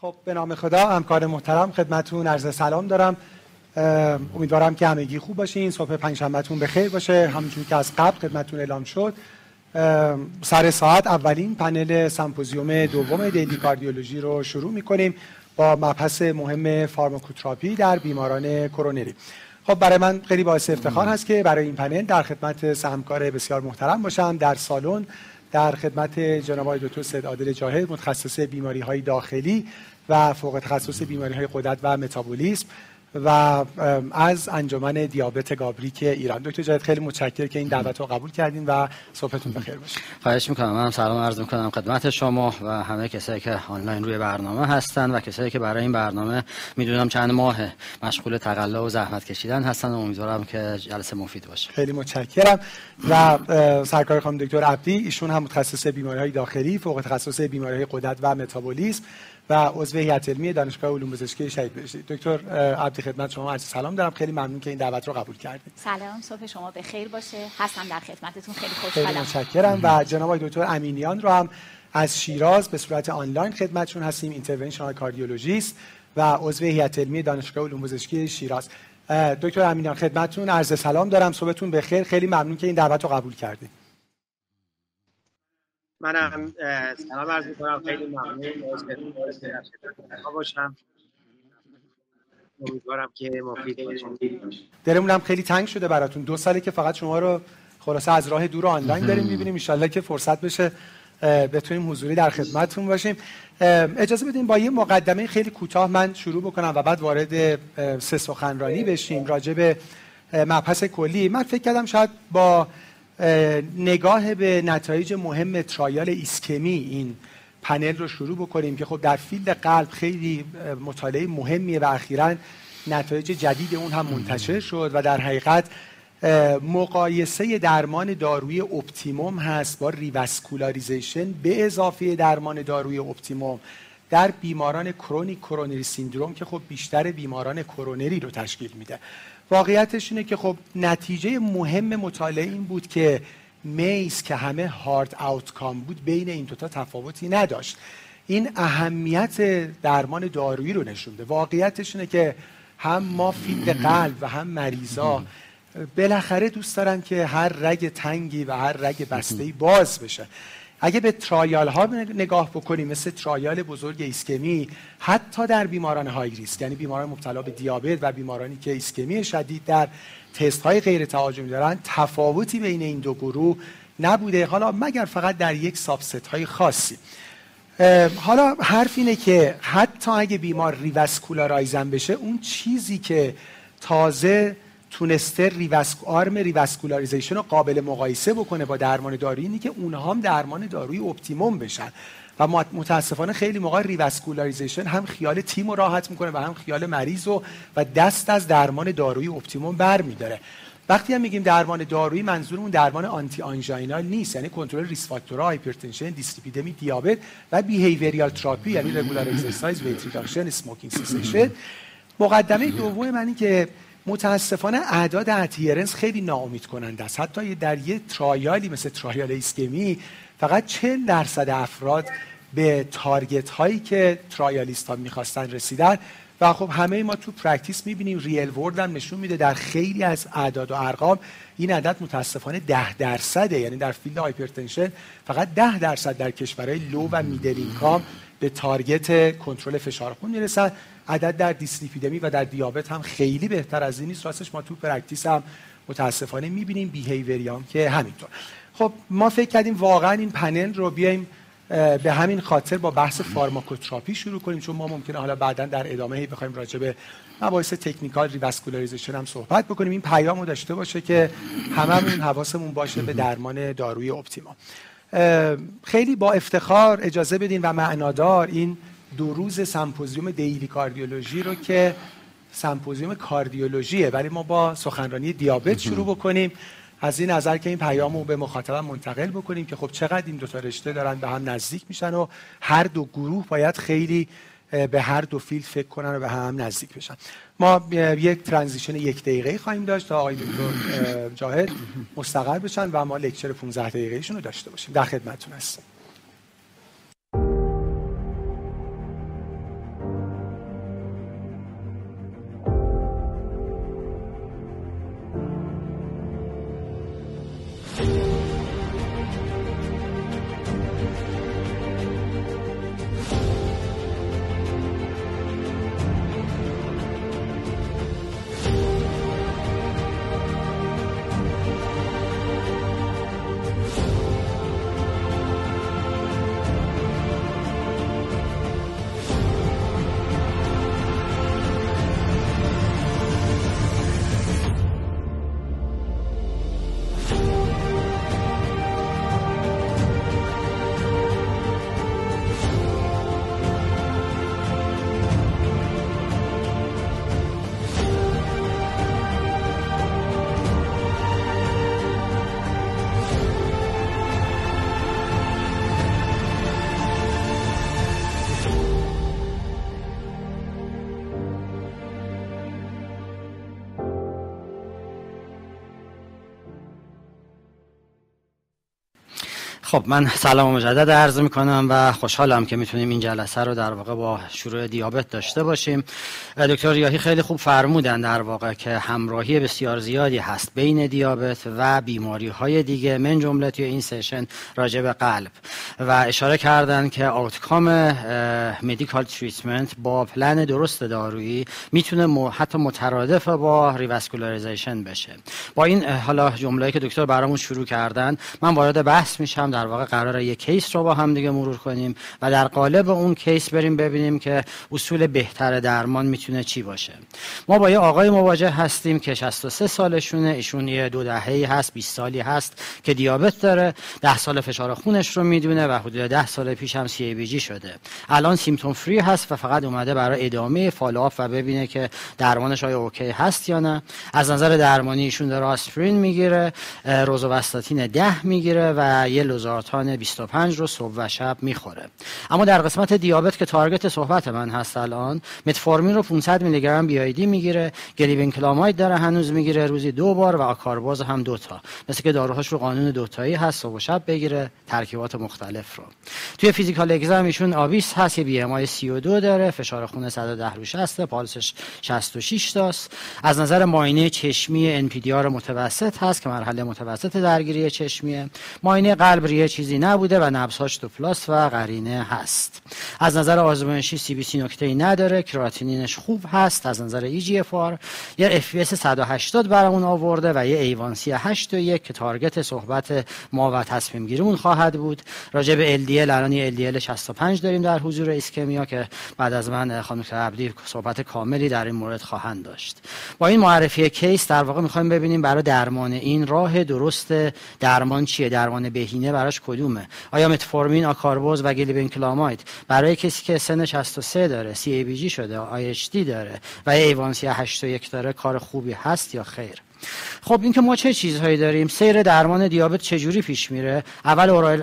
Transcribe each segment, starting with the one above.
خب به نام خدا همکار محترم خدمتون عرض سلام دارم. امیدوارم که همگی خوب باشین. صبح پنجشنبهتون بخیر باشه. همونجور که از قبل خدمتون اعلام شد سر ساعت اولین پنل سمپوزیوم دوم دیلی کاردیولوژی رو شروع می‌کنیم با مبحث مهم فارماکوتراپی در بیماران کرونری خب برای من خیلی باعث افتخار هست که برای این پنل در خدمت سهمکار بسیار محترم باشم. در سالن در خدمت جناب آقای دکتر سید عادل جاهد متخصص بیماری های داخلی و فوق تخصص بیماری های قدرت و متابولیسم و از انجمن دیابت گابریک ایران. دکتر جاید خیلی متشکرم که این دعوت رو قبول کردین و صبحتون بخیر باشه. خواهش می‌کنم. من سلام عرض می‌کنم خدمت شما و همه کسایی که آنلاین روی برنامه هستن و کسایی که برای این برنامه می‌دونم چند ماه مشغول تقلا و زحمت کشیدن هستن. و امیدوارم که جلسه مفید باشه. خیلی متشکرم. و سرکار خانم دکتر عبدی ایشون هم متخصص بیماری های داخلی فوق تخصص بیماری های قدرت و متابولیسم و عضو هیئت علمی دانشگاه علوم پزشکی شهید بهشتی دکتر عبدی خدمت شما عرض سلام. دارم خیلی ممنون که این دعوت رو قبول کردید. سلام. صبح شما بخیر باشه. هستم در خدمتتون. خیلی خوشحالم. خیلی متشکرم. و جناب دکتر امینیان رو هم از شیراز به صورت آنلاین خدمتشون هستیم. اینترونشنال کاردیولوژیست و عضو هیئت علمی دانشگاه علوم پزشکی شیراز. دکتر امینیان خدمتتون عرض سلام دارم. صبحتون بخیر. خیلی ممنون که این دعوت رو قبول کردید. منم سلام عرض می‌کنم. خیلی ممنون. باشم. امیدوارم که مفید باشه هم خیلی تنگ شده براتون. دو ساله که فقط شما رو خلاصه از راه دور آنلاین داریم می‌بینیم. ان که فرصت بشه بتونیم حضوری در خدمتتون باشیم. اجازه بدیم با یه مقدمه خیلی کوتاه من شروع بکنم و بعد وارد سه سخنرانی بشیم راجع به مبحث کلی. من فکر کردم شاید با نگاه به نتایج مهم trial ISCHEMIA این پنل رو شروع بکنیم که خب در field قلب خیلی مطالعه مهمیه و اخیرا نتایج جدید اون هم منتشر شد و در حقیقت مقایسه درمان دارویی optimum هست با revascularization به اضافه درمان دارویی optimum در بیماران chronic coronary syndrome که خب بیشتر بیماران کرونری رو تشکیل میده. واقعیتش اینه که خب نتیجه مهم مطالعه این بود که MACE که همه hard outcome بود بین این دوتا تفاوتی نداشت. این اهمیت درمان دارویی رو نشون میده واقعیتش اینه که هم ما field قلب و هم مریضا بالاخره دوست دارن که هر رگ تنگی و هر رگ بسته باز بشه. اگه به trial ها نگاه بکنیم مثل trial بزرگ ISCHEMIA حتی در بیماران high risk یعنی بیماران مبتلا به دیابت و بیمارانی که ایسکمی شدید در تست های غیر تهاجمی دارن تفاوتی بین این دو گروه نبوده. حالا مگر فقط در یک subset های خاصی؟ حالا حرف اینه که حتی اگه بیمار revascularize بشه اون چیزی که تازه تونسته revasc arm revascularization رو قابل مقایسه بکنه با درمان دارویی اینه که اونها هم درمان دارویی optimum بشن. و متاسفانه خیلی موقع revascularization هم خیال تیم رو راحت می‌کنه و هم خیال مریض و و دست از درمان دارویی optimum بر میداره وقتی هم میگیم درمان دارویی منظورمون درمان antianginal نیست یعنی کنترل risk factor ها hypertension dyslipidemia دیابت و behavioral therapy یعنی regular exercise weight reduction smoking cessation. مقدمه دوم من که متاسفانه اعداد adherence خیلی ناامید کننده است. حتی در یه trial ی مثل trial ISCHEMIA فقط 40 درصد افراد به target هایی که trialist ها می‌خواستن رسیدن. و خب همه ما تو practice می‌بینیم real world هم نشون میده در خیلی از اعداد و ارقام این عدد متاسفانه ده درصده. یعنی در field hypertension فقط ده درصد در کشورهای low و middle income به target کنترل فشار خون می‌رسن. عدد در دیسلیپیدمی و در دیابت هم خیلی بهتر از این نیست. راستش ما تو practice هم متاسفانه می‌بینیم behavioral هم که همینطور. خب ما فکر کردیم واقعا این پنل رو بیایم به همین خاطر با بحث pharmacotherapy شروع کنیم چون ما ممکنه حالا بعدا در ادامه هی بخوایم راجع به مباحث technical revascularization هم صحبت بکنیم. این پیام رو داشته باشه که هممون حواسمون باشه به درمان دارویی optimum. خیلی با افتخار اجازه بدین و معنادار این دو روز سمپوزیوم Daily Cardiology رو که سمپوزیوم کاردیولوژیه. ولی ما با سخنرانی دیابت شروع بکنیم. از این نظر که این پیام رو به مخاطبم منتقل بکنیم که خب چقدر این دو تا رشته دارن به هم نزدیک میشن و هر دو گروه باید خیلی به هر دو field فکر کنن و به هم نزدیک بشن. ما یک transition یک دقیقه خواهیم داشت تا آقای دکتر جاهد مستقر بشن و ما lecture 15 دقیقه رو داشته باشیم. در خدمتتون هستیم خب من سلام مجدد عرض می کنم و خوشحالم که می‌تونیم این جلسه رو در واقع با شروع دیابت داشته باشیم. دکتر ریاهی خیلی خوب فرمودن در واقع که همراهی بسیار زیادی هست بین دیابت و بیماری های دیگه من جمله توی این session راجع به قلب. و اشاره کردن که outcome medical treatment با پلن درست دارویی می‌تونه حتی مترادف با revascularization بشه. با این حالا جمله که دکتر برامون شروع کردن من وارد بحث میشم در واقع قرار یک case رو با هم دیگه مرور کنیم و در قالب اون case بریم ببینیم که اصول بهتر درمان می‌تونه چی باشه. ما با یه آقای مواجه هستیم که 63 سالشونه. ایشون یه دو دهه‌ای هست 20 سالی هست که دیابت داره. 10 سال فشار خونش رو می‌دونه و حدود 10 سال پیش هم CABG شده. الان symptom free هست و فقط اومده برای ادامه follow up و ببینه که درمانش آیا OK هست یا نه. از نظر درمانی ایشون داره آسپرین می‌گیره روزوواستاتین 10 می‌گیره و یه losartan 25 رو صبح و شب می‌خوره. اما در قسمت دیابت که target صحبت من هست الان متفورمین رو 500 میلی گرم BID می‌گیره گلیبنکلاماید داره هنوز می‌گیره روزی دو بار و آکارباز هم دو تا. مثل که داروهاش رو قانون دوتایی هست صبح و شب بگیره ترکیبات مختلف رو. توی physical exam ایشون obese هست یه BMI 32 داره فشار خون 110 رو 60 پالسش 66 تاست. از نظر ماینه چشمی ان پی دی آر متوسط هست که مرحله متوسط درگیری چشمیه. معاینه قلب چیزی نبوده و نبضهاش two plus و قرینه هست. از نظر آزمایشی CBC نکته ای نداره. کراتینینش خوب هست. از نظر eGFR یه FBS 180 برامون آورده و یه A1C 8 و 1 که target صحبت ما و تصمیم گیریمون خواهد بود. راجع به ال دی ال الان ال دی ال 65 داریم در حضور ischemia که بعد از من خانم عبدی صحبت کاملی در این مورد خواهند داشت. با این معرفی case در واقع می‌خوایم ببینیم برای درمان این راه درست درمان چیه؟ درمان بهینه براش کدومه؟ آیا متفورمین آکاربوز و گلیبنکلاماید برای کسی که سن 63 داره CABG شده IHD داره و A1C 8 یک داره کار خوبی هست یا خیر؟ خب اینکه ما چه چیزهایی داریم؟ سیر درمان دیابت چجوری پیش میره؟ اول oral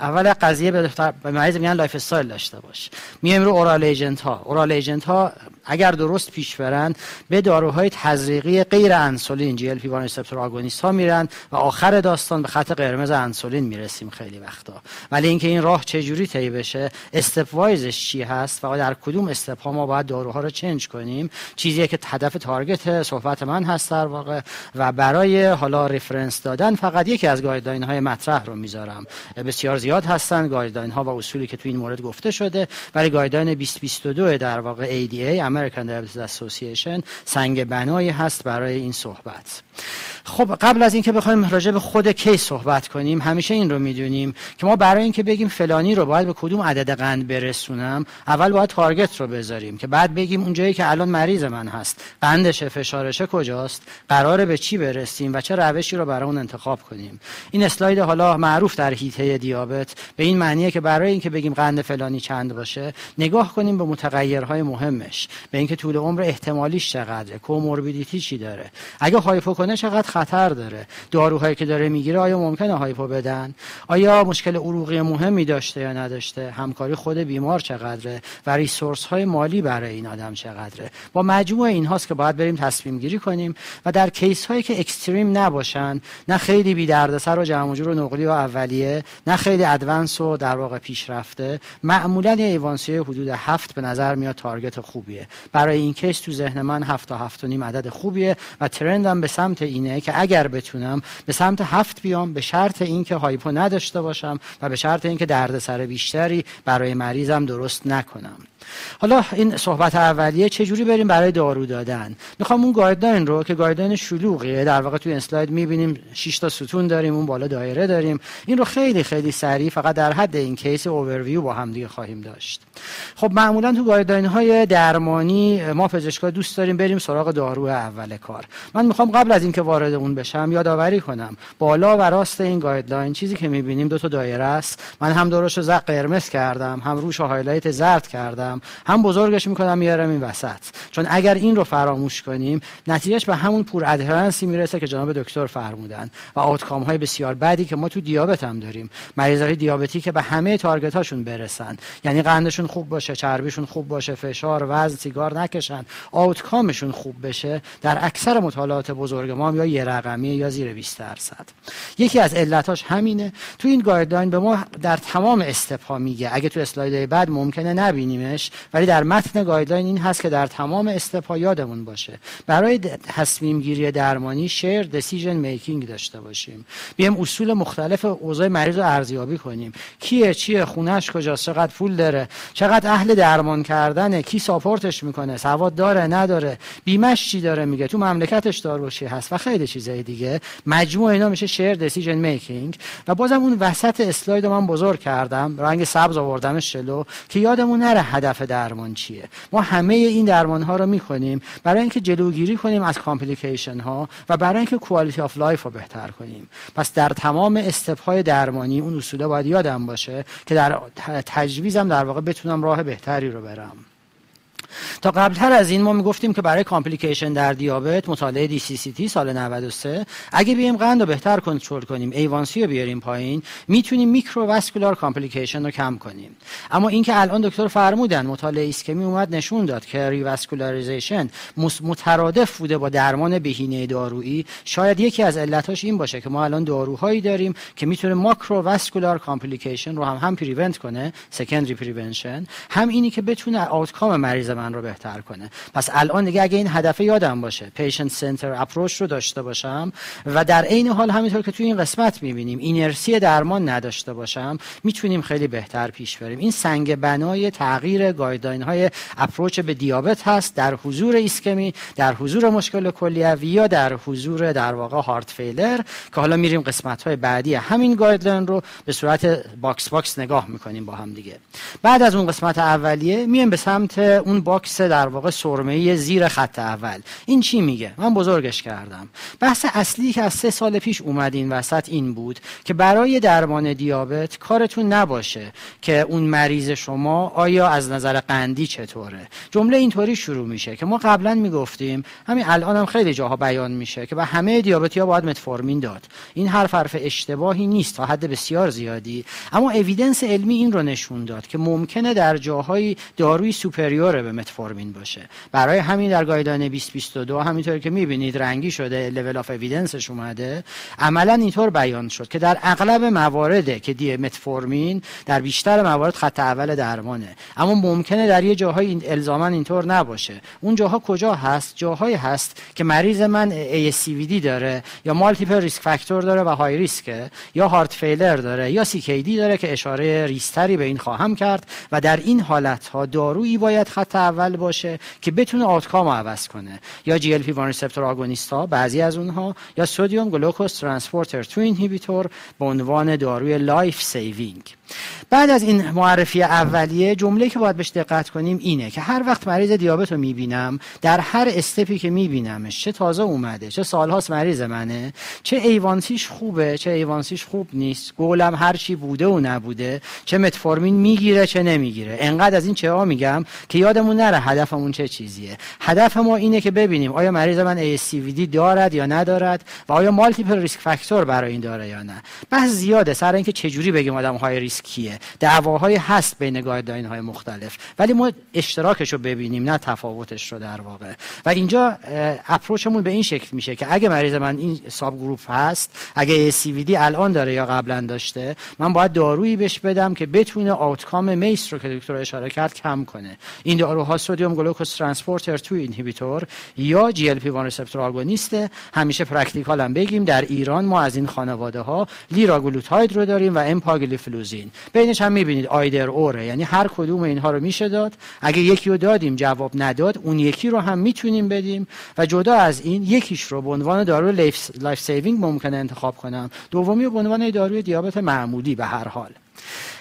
اول قضیه به مریض میگن lifestyle داشته باش. میایم رو oral agent ها oral agent ها اگر درست پیش برن به داروهای تزریقی غیر انسولین GLP 1 receptor agonist ها میرن و آخر داستان به خط قرمز انسولین می‌رسیم خیلی وقتا. ولی اینکه این راه چجوری طی بشه stepwise ش چی هست و در کدوم step ها ما باید داروها رو change کنیم چیزی که هدف target صحبت من هست در واقع و برای حالا reference دادن فقط یکی از guideline های مطرح رو می‌ذارم. بسیار زیاد هستن guideline ها و اصولی که تو این مورد گفته شده ولی guideline 2022 در واقع ADA American Diabetes Association سنگ بنایی هست برای این صحبت خب قبل از اینکه بخوایم راجع به خود case صحبت کنیم همیشه این رو می‌دونیم که ما برای اینکه بگیم فلانی رو باید به کدوم عدد قند برسونم اول باید target رو بذاریم که بعد بگیم اونجایی که الان مریض من هست قندش فشارشه کجاست قراره به چی برسیم و چه روشی رو برای اون انتخاب کنیم. این اسلاید حالا معروف در هیته دیابت به این معنیه که برای اینکه بگیم قند فلانی چند باشه نگاه کنیم به متغیرهای مهمش به اینکه طول عمر احتمالیش چقدره کوموربیدیتی چی داره. اگه هایپو کنه چقدر خطر داره. داروهایی که داره می‌گیره آیا ممکنه هایپو بدن؟ آیا مشکل عروقی مهمی داشته یا نداشته؟ همکاری خود بیمار چقدره؟ و ریسورس های مالی برای این آدم چقدره؟ با مجموع اینهاست که باید بریم تصمیم گیری کنیم و در case هایی که extreme نباشن نه خیلی بی دردسر و جمع و نقلی و اولیه نه خیلی advanced و در واقع پیشرفته معمولا A1C حدود هفت به نظر میاد target خوبیه. برای این case تو ذهن من هفت تا هفت و نیم عدد خوبیه و trend م به سمت اینه که اگر بتونم به سمت هفت بیام به شرط اینکه hypo نداشته باشم و به شرط اینکه دردسر بیشتری برای مریضم درست نکنم. حالا این صحبت اولیه چجوری بریم برای دارو دادن؟ می‌خوام اون guideline رو که guideline شلوغیه در واقع توی اسلاید می‌بینیم 6 تا ستون داریم اون بالا دایره داریم. این رو خیلی خیلی سریع فقط در حد این case overview با هم دیگه خواهیم داشت. خب معمولا تو guideline های درمانی ما پزشکا دوست داریم بریم سراغ دارو اول کار. من می‌خوام قبل از اینکه وارد اون بشم یادآوری کنم. بالا و راست این guideline چیزی که می‌بینیم دو تا دایره است. من هم دورش رو قرمز کردم هم روش highlight زرد کردم. می‌کنم. هم بزرگش می‌کنم میارم این وسط. چون اگر این رو فراموش کنیم نتیجهش به همون poor adherence ی می‌رسه که جناب دکتر فرمودن و outcome های بسیار بدی که ما تو دیابت هم داریم. مریضای دیابتی که به همه target هاشون برسن. یعنی قندشون خوب باشه چربیشون خوب باشه فشار وزن سیگار نکشن. outcome شون خوب بشه در اکثر مطالعات بزرگ ما یا یه رقمی یا زیر 20 درصد. یکی از علتاش همینه. تو این guideline به ما در تمام step میگه. اگه تو اسلاید بعد ممکنه نبینیمش ولی در متن guideline این هست که در تمام step یادمون باشه. برای تصمیم گیری درمانی shared decision making داشته باشیم. بیایم اصول مختلف اوضاع مریض رو ارزیابی کنیم. کیه چیه خونش کجاست چقدر پول داره چقدر اهل درمان کردنه کی support ش می‌کنه سواد داره نداره بیمش چی داره میگه تو مملکتش دارو چی هست و خیلی چیزای دیگه. مجموع اینا میشه shared decision making و بازم اون وسط اسلاید من بزرگ کردم. رنگ سبز آوردمش جلو که یادمون نره هدف درمان چیه؟ ما همه این درمان ها رو می‌کنیم برای اینکه جلوگیری کنیم از complication ها و برای اینکه quality of life رو بهتر کنیم. پس در تمام step های درمانی اون اصوله باید یادم باشه که در تجویزم در واقع بتونم راه بهتری رو برم. تا قبلتر از این ما می‌گفتیم که برای complication در دیابت مطالعه DCCT سال 93 اگه بیایم قند رو بهتر کنترل کنیم A1C رو بیاریم پایین می‌تونیم microvascular complication رو کم کنیم. اما اینکه الان دکتر فرمودن مطالعه ایسکمی اومد نشون داد که revascularization مترادف بوده با درمان بهینه دارویی. شاید یکی از علتاش این باشه که ما الان داروهایی داریم که می‌تونه macrovascular complication رو هم هم prevent کنه secondary prevention هم اینی که بتونه outcome مریض من رو بهتر کنه. پس الان دیگه اگه این هدف یادم باشه patient-centered approach رو داشته باشم و در عین حال همینطور که توی این قسمت می‌بینیم اینرسی درمان نداشته باشم می‌تونیم خیلی بهتر پیش بریم. این سنگ بنای تغییر guideline های approach به دیابت هست در حضور ایسکمی در حضور مشکل کلیوی یا در حضور در واقع heart failure که حالا میریم قسمت های بعدی همین guideline رو به صورت box box نگاه می‌کنیم با هم دیگه. بعد از اون قسمت اولیه میایم به سمت اون box در واقع سرمه‌ای زیر خط اول. این چی میگه؟ من بزرگش کردم. بحث اصلی که از سه سال پیش اومد این وسط این بود که برای درمان دیابت کارتون نباشه که اون مریض شما آیا از نظر قندی چطوره. جمله اینطوری شروع میشه که ما قبلا می‌گفتیم همین الان هم خیلی جاها بیان میشه که به همه دیابتی ها باید متفورمین داد. این حرف حرف اشتباهی نیست تا حد بسیار زیادی. اما evidence علمی این رو نشون داد که ممکنه در جاهایی داروی superior به متفورمین باشه. برای همین در guideline 2022 همینطور که می‌بینید رنگی شده level of evidence ش اومده. عملا اینطور بیان شد که در اغلب موارد که دی متفورمین در بیشتر موارد خط اول درمانه. اما ممکنه در یه جاهای این الزاما اینطور نباشه. اون جاها کجا هست؟ جاهایی هست که مریض من ASCVD داره یا مالتیپل ریسک فاکتور داره و های ریسکه یا هارت فیلر داره یا CKD داره که اشاره ریستری به این خواهم کرد و در این حالت ها دارویی باید خط اول باشه که بتونه آوتکام رو عوض کنه. یا GLP receptor agonist ها بعضی از اونها یا sodium glucose transporter 2 inhibitor به عنوان داروی life saving. بعد از این معرفی اولیه جمله که باید بهش دقت کنیم اینه که هر وقت مریض دیابت رو می‌بینم در هر step ی که میبینمش چه تازه اومده چه سالهاست مریض منه چه A1C ش خوبه چه A1C ش خوب نیست گولم هر چی بوده و نبوده چه متفورمین می‌گیره چه نمی‌گیره. انقدر از این چه ها میگم که یادمون نره هدفمون چه چیزیه. هدف ما اینه که ببینیم آیا مریض من ASCVD دارد یا ندارد و آیا multiple risk factor برای این داره یا نه. بحث زیاده سر اینکه چجوری بگیم آدم های کیه؟ دعواهایی هست بین guideline های مختلف. ولی ما اشتراکش رو ببینیم نه تفاوتش رو در واقع. و اینجا approach مون به این شکل میشه که اگه مریض من این subgroup هست اگه ASCVD الان داره یا قبلا داشته من باید دارویی بهش بدم که بتونه outcome MACE رو که دکتر اشاره کرد کم کنه. این داروها sodium glucose transporter 2 inhibitor یا GLP 1 receptor agonist همیشه practical هم بگیم در ایران ما از این خانواده ها لیراگلوتاید رو داریم و امپاگلیفلوزین بینش هم می‌بینید either or ه. یعنی هر کدوم اینها رو میشه داد. اگه یکی رو دادیم جواب نداد اون یکی رو هم می‌تونیم بدیم. و جدا از این یکیش رو به عنوان داروی life saving ممکنه انتخاب کنم. دومی رو به عنوان داروی دیابت معمولی به هر حال.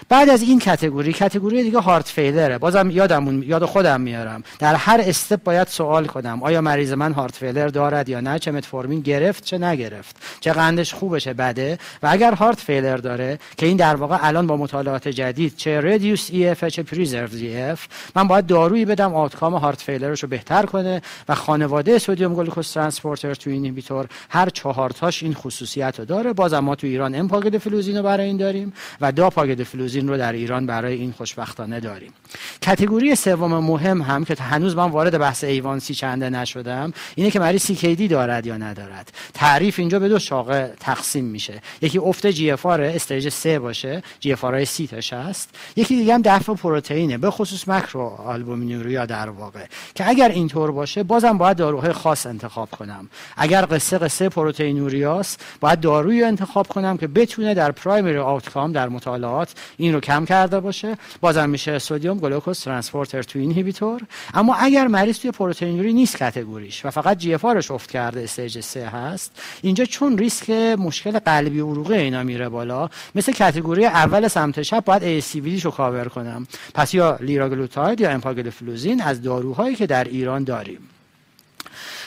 بعد از این category category دیگه heart failure ه بازم یادمون یاد خودم میارم. در هر step باید سوال کنم. آیا مریض من heart failure دارد یا نه؟ چه متفورمین گرفت چه نگرفت؟ چه قندش خوبه چه بده؟ و اگر heart failure داره که این در واقع الان با مطالعات جدید چه reduced EF چه preserved EF من باید دارویی بدم outcome heart failure ش بهتر کنه و خانواده sodium glucose transporter two inhibitor هر چهار تاش این خصوصیت داره. بازم ما تو ایران امپاگلیفلوزین برای این داریم و داپاگلیفلوزین رو در ایران برای این خوشبختانه داریم. category سوم مهم هم که هنوز من وارد بحث A1C چنده نشدم اینه که مریض CKD دارد یا ندارد. تعریف اینجا به دو شاخه تقسیم میشه. یکی افت GFR stage 3 باشه GFR سی تاش هست یکی دیگه هم دفع پروتئینه به خصوص macroalbuminuria در واقع. که اگر اینطور باشه بازم باید داروهای خاص انتخاب کنم. اگر قصه قصه proteinuria ست باید دارویی انتخاب کنم که بتونه در primary outcome در مطالعات این رو کم کرده باشه. بازم میشه sodium glucose transporter two inhibitor. اما اگر مریض توی پروتئینوری نیست category ش و فقط GFR افت کرده stage 3 هست اینجا چون ریسک مشکل قلبی عروقی اینا میره بالا مثل category اول سمت چپ باید ASCVD رو کاور کنم. پس یا لیراگلوتاید یا امپاگلیفلوزین از داروهایی که در ایران داریم.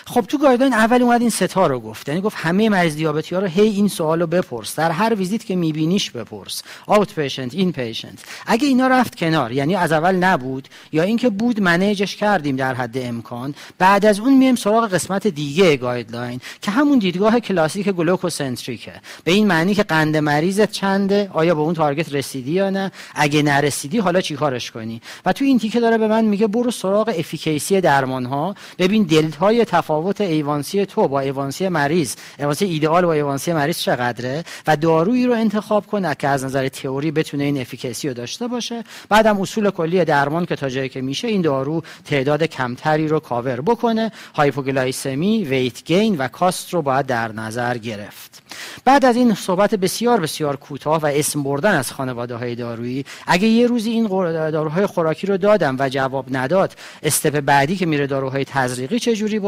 خب تو guideline اول اومد این سه تا رو گفت. یعنی گفت همه مریض دیابتی ها رو هی این سوال رو بپرس. در هر ویزیت که میبینیش بپرس. outpatient inpatient اگه اینا رفت کنار یعنی از اول نبود یا اینکه بود manage ش کردیم در حد امکان بعد از اون میایم سراغ قسمت دیگه guideline که همون دیدگاه کلاسیک glucocentric ه. به این معنی که قند مریضت چنده آیا به اون target رسیدی یا نه؟ اگه نرسیدی حالا چیکارش کنی؟ و تو این تیکه داره به من میگه برو سراغ efficacy درمان ها ببین دلتای تفاوت ایوانسی تو با ایوانسی مریض. ایوانسی ایدئال با ایوانسی مریض چقدره؟ و دارویی رو انتخاب کنه که از نظر تئوری بتونه این efficacy رو داشته باشه. بعدم اصول کلی درمان که تا جایی که میشه این دارو تعداد کمتری رو کاور بکنه. hypoglycemia weight gain و cost رو باید در نظر گرفت. بعد از این صحبت بسیار بسیار کوتاه و اسم بردن از خانواده های دارویی اگه یه روزی این داروهای خوراکی رو دادم و جواب نداد استپ بعدی که میره داروهای تزریقی چه جوری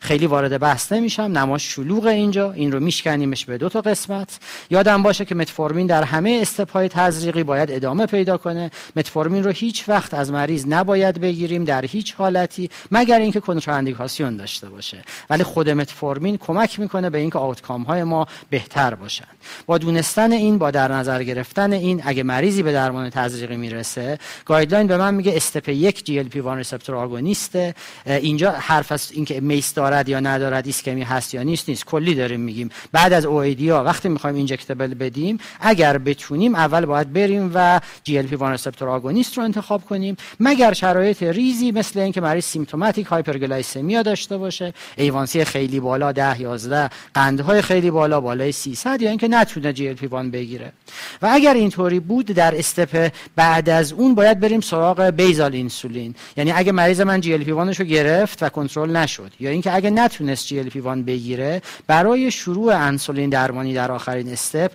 خیلی وارد بحث نمیشم نماش شلوغ اینجا این رو میشکنیمش به دو تا قسمت. یادم باشه که متفورمین در همه استپ های تزریقی باید ادامه پیدا کنه. متفورمین رو هیچ وقت از مریض نباید بگیریم در هیچ حالتی مگر اینکه کنتراندیکاسیون داشته باشه. ولی خود متفورمین کمک می‌کنه به اینکه outcome های ما بهتر باشن. با دونستن این با در نظر گرفتن این اگه مریضی به درمان تزریقی می‌رسه guideline به من میگه step یک GLP 1 receptor agonist ه. اینجا حرف از اینکه MACE دارد یا ندارد ایسکمی هست یا نیست نیست. کلی داریم میگیم. بعد از او ها وقتی می‌خوایم injectable بدیم اگر بتونیم اول باید بریم و GLP 1 receptor agonist رو انتخاب کنیم. مگر شرایط ریزی مثل اینکه مریض symptomatic hyperglycemia داشته باشه A1C خیلی بالا 10 11 قندهای خیلی بالا بالای 300 یا اینکه نتونه GLP 1 بگیره. و اگر اینطوری بود در step بعد از اون باید بریم سراغ basal insulin یعنی اگه مریض من GLP 1 رو گرفت و کنترل نشد یا اینکه اگه نتونست GLP 1 بگیره برای شروع انسولین درمانی در آخرین step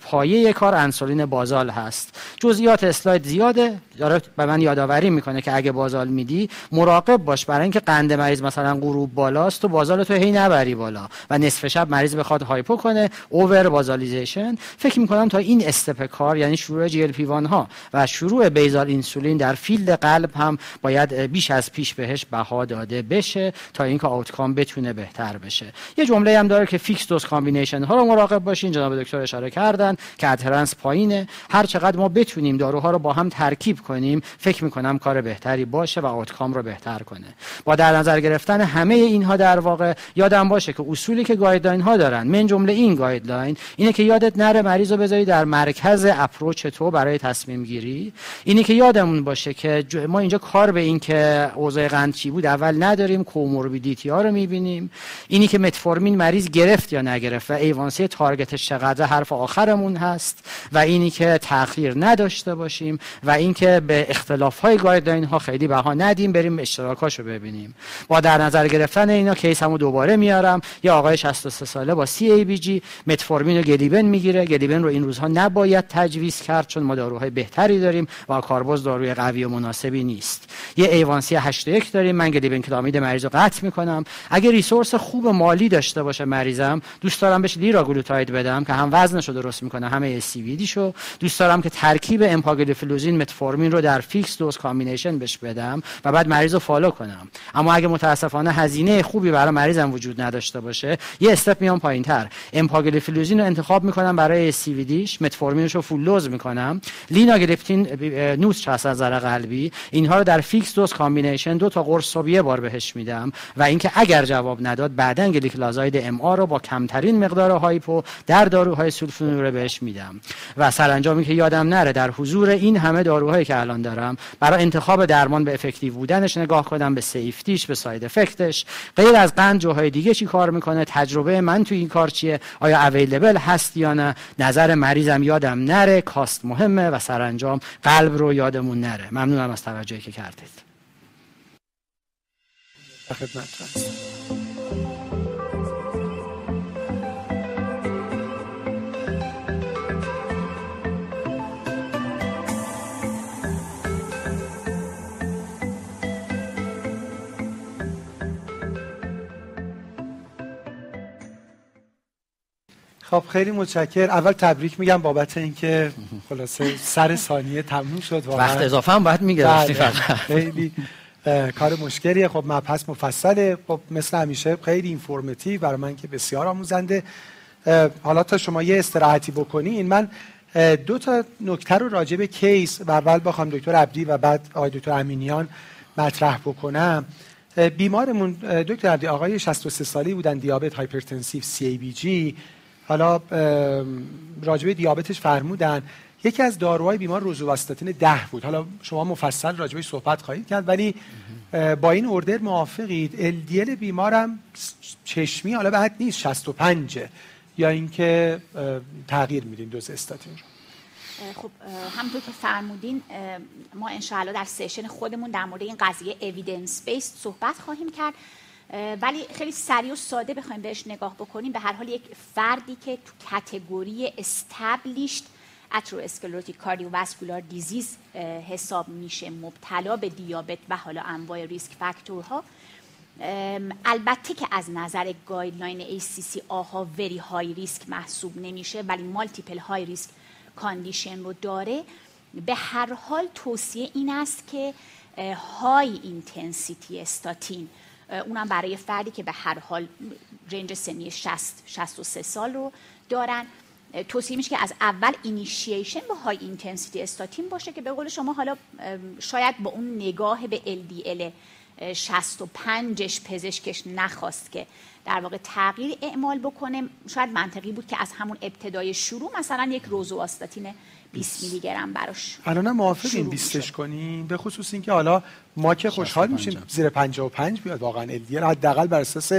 پایه کار انسولین basal هست. جزئیات اسلاید زیاده. داره به من یادآوری می‌کنه که اگه basal میدی مراقب باش برای اینکه قند مریض مثلا غروب بالاست و basal تو هی نبری بالا و نصف شب مریض بخواد hypo کنه over basalization. فکر می‌کنم تا این step کار یعنی شروع GLP ها و شروع basal insulin در field قلب هم باید بیش از پیش بهش بها داده بشه تا اینکه outcome بتونه بهتر بشه. یه جمله هم داره که fixed dose combination ها رو مراقب باشین جناب دکتر اشاره کردن که adherence پایینه. هر چقدر ما بتونیم داروها رو با هم ترکیب کنیم فکر می‌کنم کار بهتری باشه و outcome رو بهتر کنه. با در نظر گرفتن همه اینها در واقع یادم باشه که اصولی که guideline ها دارن من جمله این guideline اینه که یادت نره مریض رو بذاری در مرکز approach تو برای تصمیم گیری. اینه که یادمون باشه که ما اینجا کار به این که اوضاع قند چی بود اول نداریم comorbidity ها رو می‌بینیم. اینی که متفورمین مریض گرفت یا نگرفت و A1C target ش چقدر حرف آخرمون هست و اینی که تاخیر نداشته باشیم و اینکه که به اختلاف های guideline ها خیلی بها ندیم بریم اشتراکاشو ببینیم. با در نظر گرفتن اینا case همو دوباره میارم. یه آقای 63 ساله با CABG متفورمین و گلیبن می‌گیره. گلیبن رو این روزها نباید تجویز کرد چون ما داروهای بهتری داریم و کاربرد داروی قوی و مناسبی نیست. یه A1C 81 داریم. من گلیبن کلامید مریض رو قطع می‌کنم. اگه resource خوب مالی داشته باشه مریضم دوست دارم بهش لیراگلوتاید بدم که هم وزنش رو درست می‌کنه هم CV شو. دوست دارم که ترکیب امپاگلیفلوزین متفورمین رو در fixed dose combination بهش بدم و بعد مریض رو follow کنم. اما اگه متاسفانه هزینه خوبی برای مریضم وجود نداشته باشه یه step میام پایینتر. امپاگلیفلوزین رو انتخاب می‌کنم برای CVD ش متفورمینش رو full dose می‌کنم. لیناگلیپتین نوس از نظر قلبی اینها رو در fixed dose combination دو تا قرص صبح بار بهش میدم و اینکه اگر جواب نداد بعدا گلیکلازاید MR رو با کمترین مقدار hypo در داروهای سولفونور بهش میدم. و سرانجامی که یادم نره در حضور این همه داروهایی الان دارم برای انتخاب درمان به effective بودنش نگاه کنم به safety ش به side effect ش. غیر از قند جاهای دیگه چی کار می‌کنه؟ تجربه من تو این کار چیه؟ آیا available هست یا نه؟ نظر مریضم یادم نره cost مهمه و سرانجام قلب رو یادمون نره. ممنونم از توجهی که کردید. خب خیلی متشکر اول تبریک میگم بابت اینکه خلاصه سر ثانیه تموم شد وقت اضافه هم باید می‌گرفتی بله. خیلی کار مشکلیه. خب مبحث مفصله. خب مثل همیشه خیلی اینفورماتیو برای من که بسیار آموزنده. حالا تا شما یه استراحتی بکنین من دو تا نکته رو راجع به کیس و اول بخوام دکتر عبدی و بعد آقای دکتر امینیان مطرح بکنم. بیمارمون دکتر عبدی آقای 63 سالی بودن دیابت hypertensive CABG حالا راجبه دیابتش فرمودن. یکی از داروهای بیمار روزوواستاتین ده بود. حالا شما مفصل راجبه صحبت خواهید کرد ولی با این order موافقید. LDL بیمارم چشمی حالا بعد نیست 65 یا اینکه تغییر میدین دوز استاتین رو. خب همونطور که فرمودین ما انشاءالله در session خودمون در مورد این قضیه evidence base صحبت خواهیم کرد. ولی خیلی سریع و ساده بخوایم بهش نگاه بکنیم. به هر حال یک فردی که تو category established atherosclerotic cardiovascular disease حساب میشه مبتلا به دیابت و حالا انواع risk factor ها البته که از نظر guideline ACC آها very high risk محسوب نمیشه ولی multiple high risk condition رو داره. به هر حال توصیه این است که high intensity statin اونم برای فردی که به هر حال range سنی 60 63 سال رو دارن. توصیه میشه که از اول اینیشیشن با high intensity statin باشه که به قول شما حالا شاید با اون نگاه به LDL 65ش پزشکش نخواست که در واقع تغییر اعمال بکنه. شاید منطقی بود که از همون ابتدای شروع مثلا یک روزواستاتین 20 میلی گرم براش الان موافقین 20 کنیم به خصوص اینکه حالا ما که خوشحال میشیم زیر 55 بیاد واقعا LDL حداقل بر اساس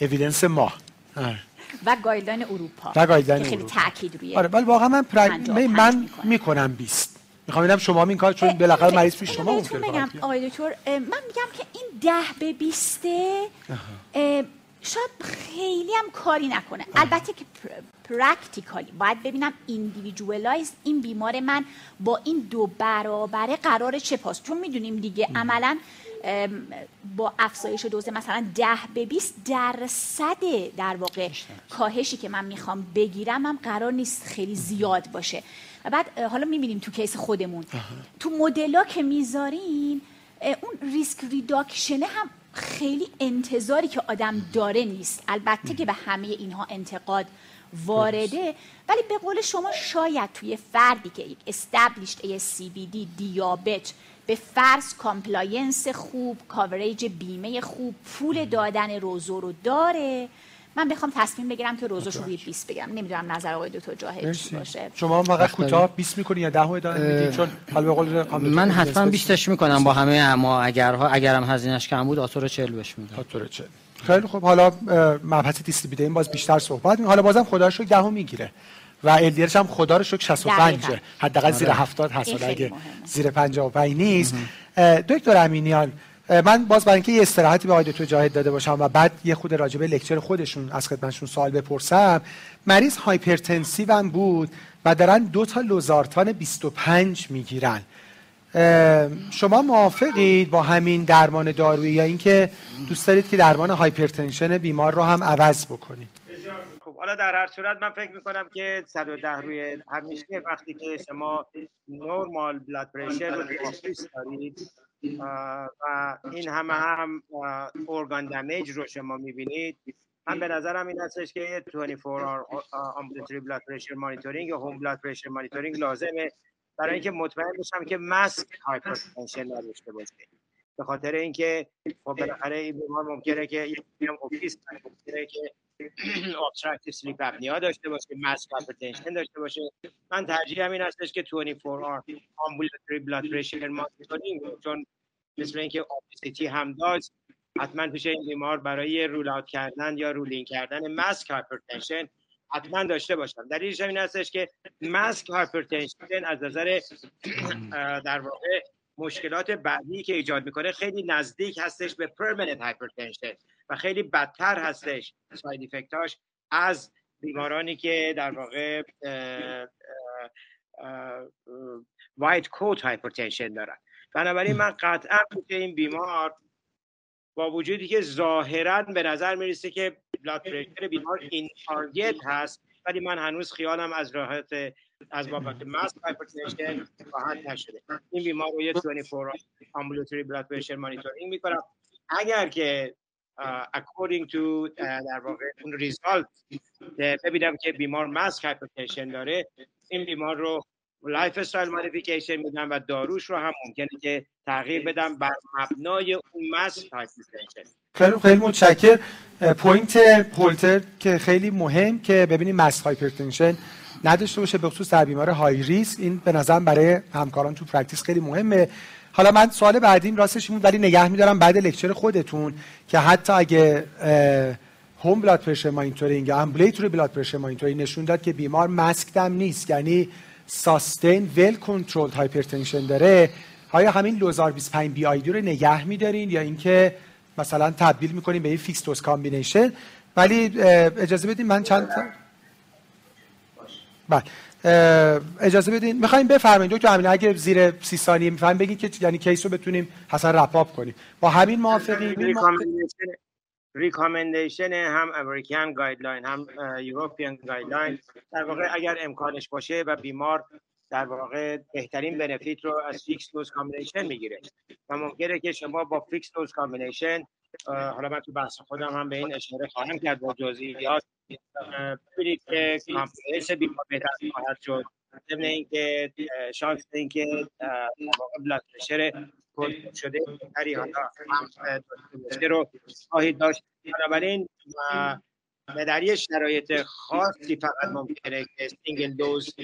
evidence ما. و guideline اروپا و guideline خیلی تاکید روی آره ولی واقعا من پرگ... من می‌کنم. 20 می‌خوام ببینم شما این کار چون بالاخره مریض پیش شما ممکنه بگم آقای دکتر من میگم که این 10 به 20 شاید خیلی هم کاری نکنه. البته که practically باید ببینم individualize این بیمار من با این دو برابره قرار چه پاس. چون می‌دونیم دیگه عملا با افزایش دوز مثلا ده به 20 درصد در واقع کاهشی که من می‌خوام بگیرم هم قرار نیست خیلی زیاد باشه. بعد حالا می‌بینیم تو case خودمون. تو مدلا که می‌ذاریم اون risk reduction ه هم خیلی انتظاری که آدم داره نیست. البته که به همه اینها انتقاد وارده. ولی به قول شما شاید توی فردی که یک established ASCVD دیابت به فرض compliance خوب coverage بیمه خوب پول دادن روزو رو داره من بخوام تصمیم بگیرم که دوزش رو روی 20 بگیرم. نمی‌دونم نظر آقای دکتر جاهد چی باشه. شما فقط کوتاه 20 می‌کنی یا 10 ادامه می‌دید چون حالا به قول من حتما 20 می‌کنم با همه اما اگرها اگرم هزینه‌اش کم بود آتور 40 بهش میدم. آتور 40 خیلی خب حالا مبحث دیستریبیوتر این باز بیشتر صحبت می حالا بازم خدا رو 10 می‌گیره. و LDLش هم خدا رو شکر 65 دقیقاً. حداقل زیر آره. 70 هست. این حالا خیلی اگه. زیر 55 نیست. دکتر امینیان من باز برای اینکه یه استراحتی به آقای دکتر جاهد داده باشم و بعد یه خود راجع به لکچر خودشون از خدمتشون سوال بپرسم مریض hypertensive هم بود و دارن دو تا لوزارتان 25 می‌گیرن. شما موافقید با همین درمان دارویی یا اینکه دوست دارید که درمان hypertension بیمار رو هم عوض بکنید؟ خب حالا در هر صورت من فکر می‌کنم که 110 روی همیشه وقتی که شما normal blood pressure رو دارید و این همه هم organ damage رو شما می‌بینید. من به نظرم این هستش که 24 hour ambulatory blood pressure monitoring یا home blood pressure monitoring لازمه. برای اینکه مطمئن بشم که masked hypertension نداشته باشه. به خاطر اینکه خب بالاخره این بیمار ممکنه که یک بیام office ممکنه که obstructive sleep apnea داشته باشه masked hypertension داشته باشه. من ترجیح همین هستش که 24 hour ambulatory blood pressure monitoring چون مثل اینکه obesity هم داشت حتما پیش این بیمار برای rule out کردن یا rule in کردن masked hypertension حتما داشته باشم. دلیلش هم این هستش که masked hypertension از نظر در واقع مشکلات بعدی که ایجاد می‌کنه خیلی نزدیک هستش به permanent hypertension و خیلی بدتر هستش side effect اش از بیمارانی که در واقع white coat hypertension دارن. بنابراین من قطعا که این بیمار با وجودی که ظاهرا به نظر می‌رسه که blood pressure بیمار این target هست ولی من هنوز خیالم از راحت از بابت masked hypertension راحت نشده. این بیمار رو یه 24 ambulatory blood pressure monitoring می‌کنم. اگر که according uh, در واقع اون result ببینم که بیمار masked hypertension داره این بیمار رو lifestyle modification میدم و داروش رو هم ممکنه که تغییر بدم بر مبنای اون masked hypertension خیلی خیلی متشکر point هولتر که خیلی مهم که ببینیم masked hypertension نداشته باشه به خصوص در بیمار high risk این به نظرم برای همکاران تو practice خیلی مهمه. حالا من سوال بعدیم راستش این ولی نگه میدارم بعد lecture خودتون که حتی اگه home blood pressure monitoring یا ambulatory blood pressure monitoring نشون داد که بیمار masked هم نیست یعنی sustained well controlled hypertension داره. آیا همین لوزار 25 BID رو نگه میدارین یا اینکه مثلا تبدیل می‌کنیم به یه fixed dose combination ولی اجازه بدین من چند تا بله. اجازه بدین. می‌خوایم بفرمایید دکتر امین اگه زیر سی ثانیه می‌فهمیم بگین که یعنی case رو بتونیم حسن wrap up کنیم. با همین موافقیم recommendation هم American guideline هم European guideline. در واقع اگر امکانش باشه و بیمار در واقع بهترین benefit رو از fixed dose combination می‌گیره. و ممکنه که شما با fixed dose combination حالا من تو بحث خودم هم به این اشاره خواهم کرد با جزئیات ببینید که compliance بیمار بهتر خواهد شد. ضمن اینکه شانس اینکه blood pressure شده بهتری. حالا هم رو خواهید داشت. بنابراین و در یه شرایط خاصی فقط ممکنه که single dose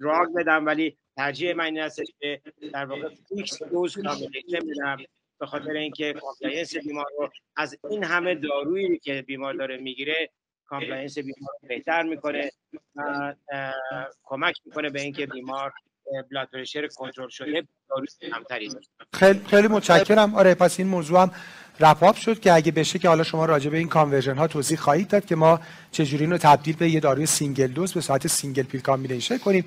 drug بدم ولی ترجیح من این هستش که در واقع fixed dose combination بدم به خاطر اینکه compliance بیمار رو از این همه دارویی که بیمار داره می‌گیره compliance بیمار رو بهتر می‌کنه و کمک می‌کنه به اینکه بیمار blood pressure کنترل شده کمتری خیلی خیلی متشکرم. آره پس این موضوع هم شد که اگه بشه که حالا شما راجع به این conversion ها توضیح خواهید داد که ما چجوری اینو تبدیل به یه داروی single dose به صورت single pill combination کنیم.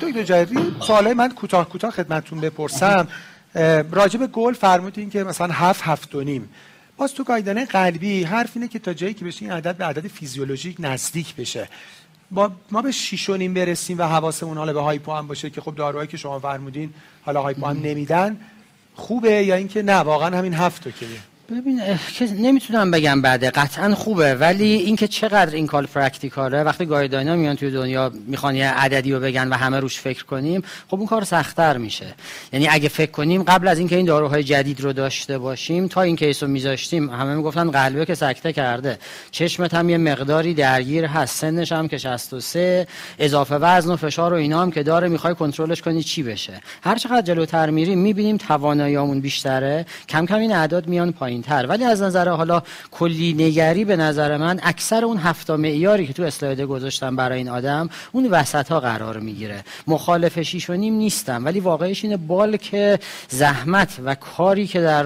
دکتر جایری سوالای من کوتاه کوتاه خدمتتون بپرسم. به گل فرمودین که مثلا هفت هفت و نیم. باز تو guideline قلبی حرف اینه که تا جایی که بشه این عدد به عدد فیزیولوژیک نزدیک بشه. با ما به 6 و نیم برسیم و حواسمون حالا به hypo هم باشه که خب داروهایی که شما فرمودین حالا hypo هم نمیدن خوبه یا اینکه نه واقعا همین هفت OK ه ببین نمی‌تونم بگم بده قطعا خوبه ولی اینکه چقدر این goal practical ه. وقتی guideline میان توی دنیا می‌خوان یه عددی رو بگن و همه روش فکر کنیم خب اون کار سختتر میشه. یعنی اگه فکر کنیم قبل از اینکه این داروهای جدید رو داشته باشیم تا این case رو میذاشتیم همه می‌گفتن قلبه که سکته کرده. چشمت هم یه مقداری درگیر هست سنش هم که 63 اضافه وزن و فشار و اینا هم که داره می‌خوای کنترلش کنی چی بشه. هر چقدر جلوتر میریم می‌بینیم تواناییامون بیشتره. کم کم این اعداد میان پایین. پایین تر ولی از نظر حالا کلی نگری به نظر من اکثر اون هفتا معیاری که تو اسلاید گذاشتم برای این آدم اون وسط ها قرار می‌گیره. مخالف شیش و نیم نیستم ولی واقعیش اینه بالک زحمت و کاری که در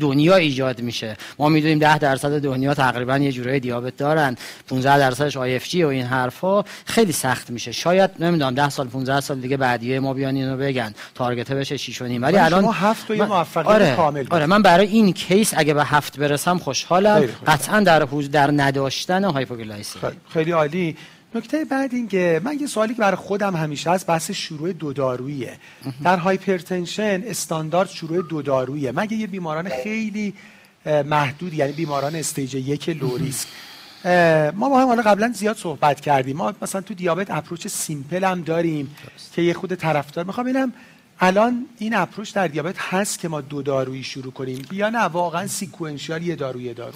دنیا ایجاد میشه. ما می‌دونیم 10 درصد دنیا تقریبا یه جورای دیابت دارن. 15 درصدش IFG و این حرفا خیلی سخت میشه. شاید نمی‌دونم 10 سال 15 سال دیگه بعدی‌های ما بیان اینو بگن. target بشه 6 و نیم. ولی الان شما هفت و یه موفقیت آره کامل آره من برای این case اگه به هفت برسم خوشحالم. قطعا در حوز در نداشتن hypoglycemia خیلی عالی. نکته بعد این که من یه سوالی که برای خودم همیشه هست بحث شروع دو داروییه در hypertension استاندارد شروع دو داروییه مگه یه بیماران خیلی محدود یعنی بیماران stage یک low risk ما با هم حالا قبلا زیاد صحبت کردیم. ما مثلا تو دیابت approach simple هم داریم که یه خود طرفدار. می‌خوام ببینم الان این approach در دیابت هست که ما دو دارویی شروع کنیم یا نه؟ واقعا sequential یه دارو یه دارو.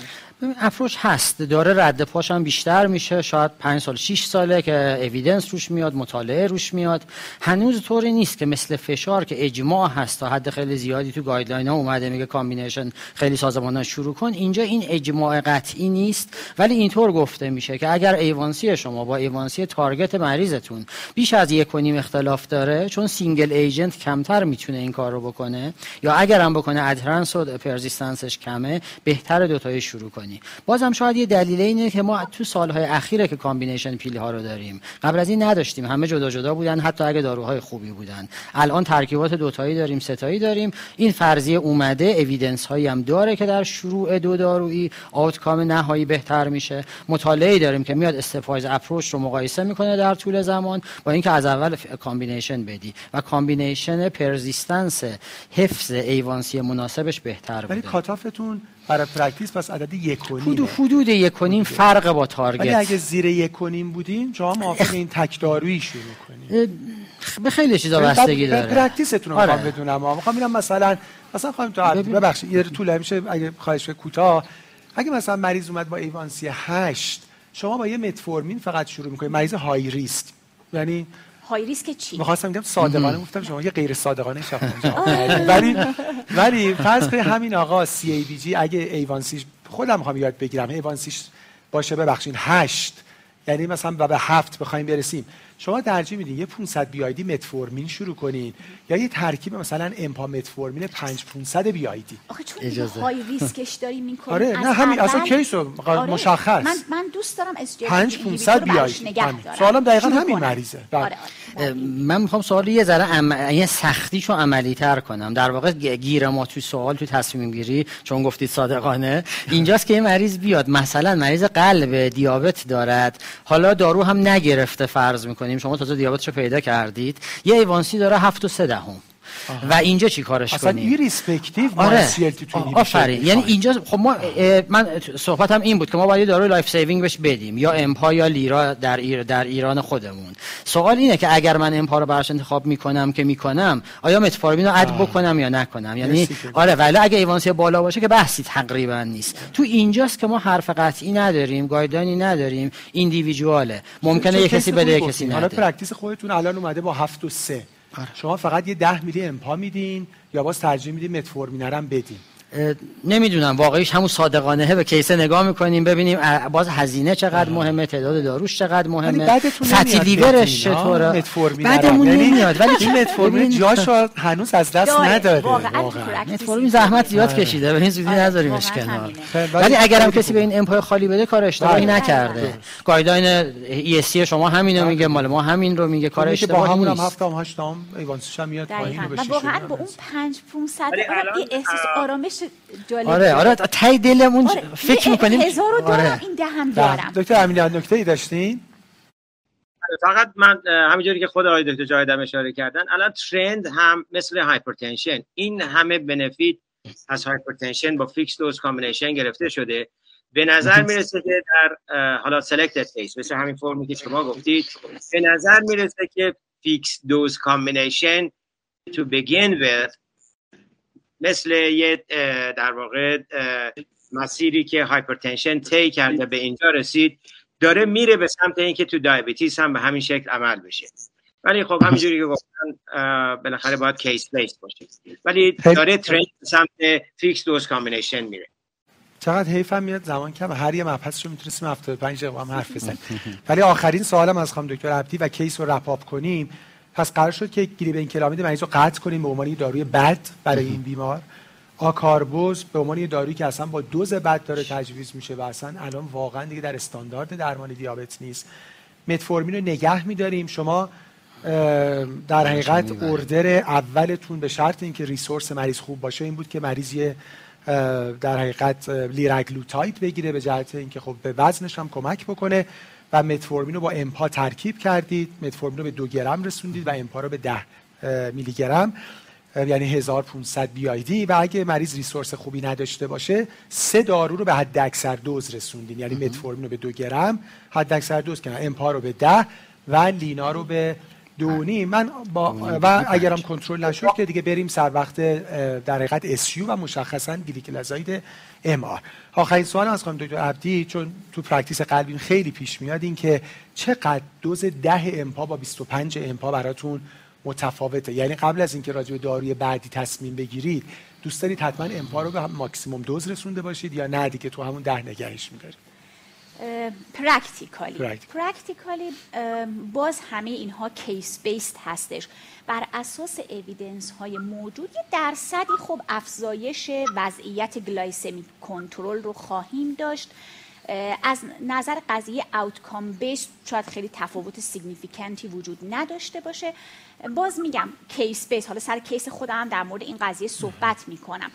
approach هست. داره رد پاش هم بیشتر میشه. شاید 5 سال 6 ساله که evidence روش میاد مطالعه روش میاد. هنوز طوری نیست که مثل فشار که اجماع هست تا حد خیلی زیادی تو guideline ها اومده میگه combination خیلی سازمان ها شروع کن. اینجا این اجماع قطعی نیست ولی اینطور گفته میشه که اگر A1C شما با A1C target مریضتون بیش از یک و نیم اختلاف داره چون single agent کمتر می‌تونه این کار رو بکنه؟ یا اگر هم بکنه adherence و persistence ش کمه بهتر دوتایی شروع کنه بازم شاید یه دلیل اینه که ما تو سالهای اخیره که combination pill ها رو داریم قبل از این نداشتیم. همه جدا جدا بودن حتی اگه داروهای خوبی بودن. الان ترکیبات دوتایی داریم سه‌تایی داریم. این فرضیه اومده evidence هایی هم داره که در شروع دو دارویی outcome نهایی بهتر میشه. مطالعه داریم که میاد stepwise approach رو مقایسه می‌کنه در طول زمان با اینکه از اول combination بدی. و combination persistence حفظ A1C مناسبش بهتر بوده. ولی cutoff تون برای practice پس عدد یک و حدود حدود یک و نیم فرق با target. ولی اگه زیر یک و نیم بودین شما موافق این تک دارویی شروع کنید به خیلی چیزا بستگی داره. practice تون رو آره. بدونم می‌خوام ببینم مثلا مثلا خواهیم تو ببخشید یه طول میشه اگه خواهش کوتاه. اگه مثلا مریض اومد با A1C 8 شما با یه متفورمین فقط شروع می‌کنید. مریض high risk. یعنی high risk چی؟ می‌خواستم بگم صادقانه گفتم شما یه غیر صادقانه ولی ولی فرض کنید همین آقا CABG اگه A1C ش خودم می‌خوام یاد بگیرم A1C ش باشه ببخشید هشت. یعنی مثلا و به هفت بخوایم برسیم. شما ترجیح میدین یه 500 BD متفورمین شروع کنین یا یه ترکیب مثلا امپا متفورمین 5 500 BD آخه چون اجازه. high risk ش داریم می‌کنیم. آره نه همین اصلا case رو آره. مشخص. من من دوست دارم اس 5 500 BD سوالم دقیقاً همین مریضه. بله. آره. آره. من می‌خوام سوال یه ذره ام... یه سختیشو عملی تر کنم. در واقع گیر ما تو سوال تو تصمیم گیری چون گفتید صادقانه. اینجاست که یه مریض بیاد. مثلا مریض قلب دیابت دارد. حالا دارو هم نگرفته فرض می‌کنیم. شما تازه دیابتشو پیدا کردید. یه A1C داره 7 و 3 دهم. و اینجا چی کارش اصلا کنیم؟ ای respective آره. آفرین. یعنی اینجا خب ما من صحبتم این بود که ما باید داروی life saving بهش بدیم یا امپا یا لیرا در ایر در ایران خودمون. سوال اینه که اگر من امپا رو براش انتخاب می‌کنم که می‌کنم آیا متفورمین رو add بکنم یا نکنم؟ یعنی آره ولی اگه A1C بالا باشه که بحثی تقریبا نیست. تو اینجاست که ما حرف قطعی نداریم guideline ی نداریم individual ه ممکنه یه کسی بده کسی نده حالا practice خودتون الان اومده با 7 و 3 آره. شما فقط یه ده میلی امپا میدین یا باز ترجیح میدین متفورمین هم بدین؟ نمی‌دونم واقعیش همون صادقانه به case ه نگاه می‌کنیم ببینیم باز هزینه چقدر مهمه تعداد داروش چقدر مهمه. fatty liver ش چطوره؟ بعدمون یعنی نمیاد ولی این متفورمین جاش هنوز از دست نداره. متفورمین زحمت زیاد. کشیده به این زودی. نذاریمش کنار ولی اگرم کسی به این امپای خالی بده کار اشتباهی بله. نکرده. guideline ESC شما همینو میگه مال ما همین رو میگه کار اشتباهی نیست با همون هم هفتم هشتم A1C ش هم میاد پایین و واقعا با اون 5 500 احساس آرامش جالب آره آره تای دلمون آره. فکر می‌کنیم؟ هزار آره. این دهم دارم دکتر امینیان نکته ای داشتین فقط من همینجوری که خود آقای دکتر جاهدم اشاره کردن الان trend هم مثل hypertension این همه benefit از hypertension با fixed dose combination گرفته شده. به نظر می‌رسه که در حالا selected case مثل همین فرمی که شما گفتید به نظر می‌رسه که fixed dose combination to begin with مثل یه در واقع مسیری که hypertension طی کرده به اینجا رسید داره میره به سمت اینکه تو diabetes هم به همین شکل عمل بشه. ولی خب همینجوری که گفتن بالاخره باید case base باشه. ولی داره trend سمت fixed dose combination میره. چقدر حیفم میاد؟ زمان کم هر یه مبحث رو می‌تونستیم 75 دقیقه هم حرف بزنیم. ولی آخرین سوالم از خانم دکتر عبدی و کیس رو رپاپ کنیم. پس قرار شد که گلی‌بن‌کلامید مریض رو قطع کنیم به عنوان داروی بد برای این بیمار. آکاربوز به عنوان دارویی که اصلا با دوز بد داره تجویز میشه و اصلا الان واقعا دیگه در استاندارد درمان دیابت نیست. متفورمین رو نگه میداریم. شما در حقیقت order اولتون به شرط اینکه resource مریض خوب باشه این بود که مریض یه در حقیقت liraglutide بگیره به جهت اینکه خب به وزنش هم کمک بکنه. و متفورمین رو با امپا ترکیب کردید. متفورمین رو به دو گرم رسوندید و امپا رو به ده میلی گرم یعنی 1500 BID و اگه مریض resource خوبی نداشته باشه سه دارو رو به حد اکثر دوز رسوندیم. یعنی متفورمین رو به دو گرم حد اکثر دوز کنن امپا رو به ده و لینا رو به دو و نیم با و اگرم کنترل نشد که دیگه بریم سر وقت در حقیقت SU و مشخصا gliclazide MR آخرین سوال از خانم دکتر عبدی چون تو practice قلبی خیلی پیش میاد این که چقدر دوز ده امپا با 25 امپا براتون متفاوته؟ یعنی قبل از اینکه راجع به داروی بعدی تصمیم بگیرید دوست دارید حتما امپا رو به maximum dose رسونده باشید یا نه؟ دیگه تو همون ده نگهش میدارید. practically practically باز همه اینها case based هستش. بر اساس evidence های موجود یه درصدی خب افزایش وضعیت glycemic control رو خواهیم داشت. از نظر قضیه outcome base شاید خیلی تفاوت significant ی وجود نداشته باشه. باز میگم case base حالا سر case خودم در مورد این قضیه صحبت می‌کنم.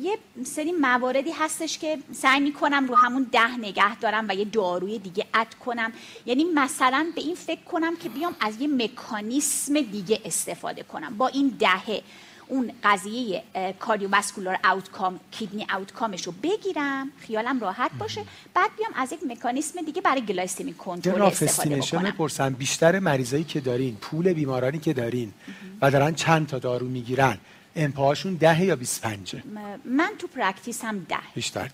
یه سری مواردی هستش که سعی می‌کنم رو همون ده نگه دارم و یه داروی دیگه اد کنم. یعنی مثلا به این فکر کنم که بیام از یه مکانیسم دیگه استفاده کنم. با این دهه اون قضیه کاردیوواسکولار آوتکام کیدنی آوتکامش رو بگیرم خیالم راحت باشه. بعد بیام از یک مکانیسم دیگه برای گلایسمی کنترل استفاده بکنم. بیشتر مریضایی که دارین پول بیمارانی که دارین و دارن چند تا دارو می‌گیرن امپاهاشون ده یا 25 من تو practice هم ده. بیشتر ده.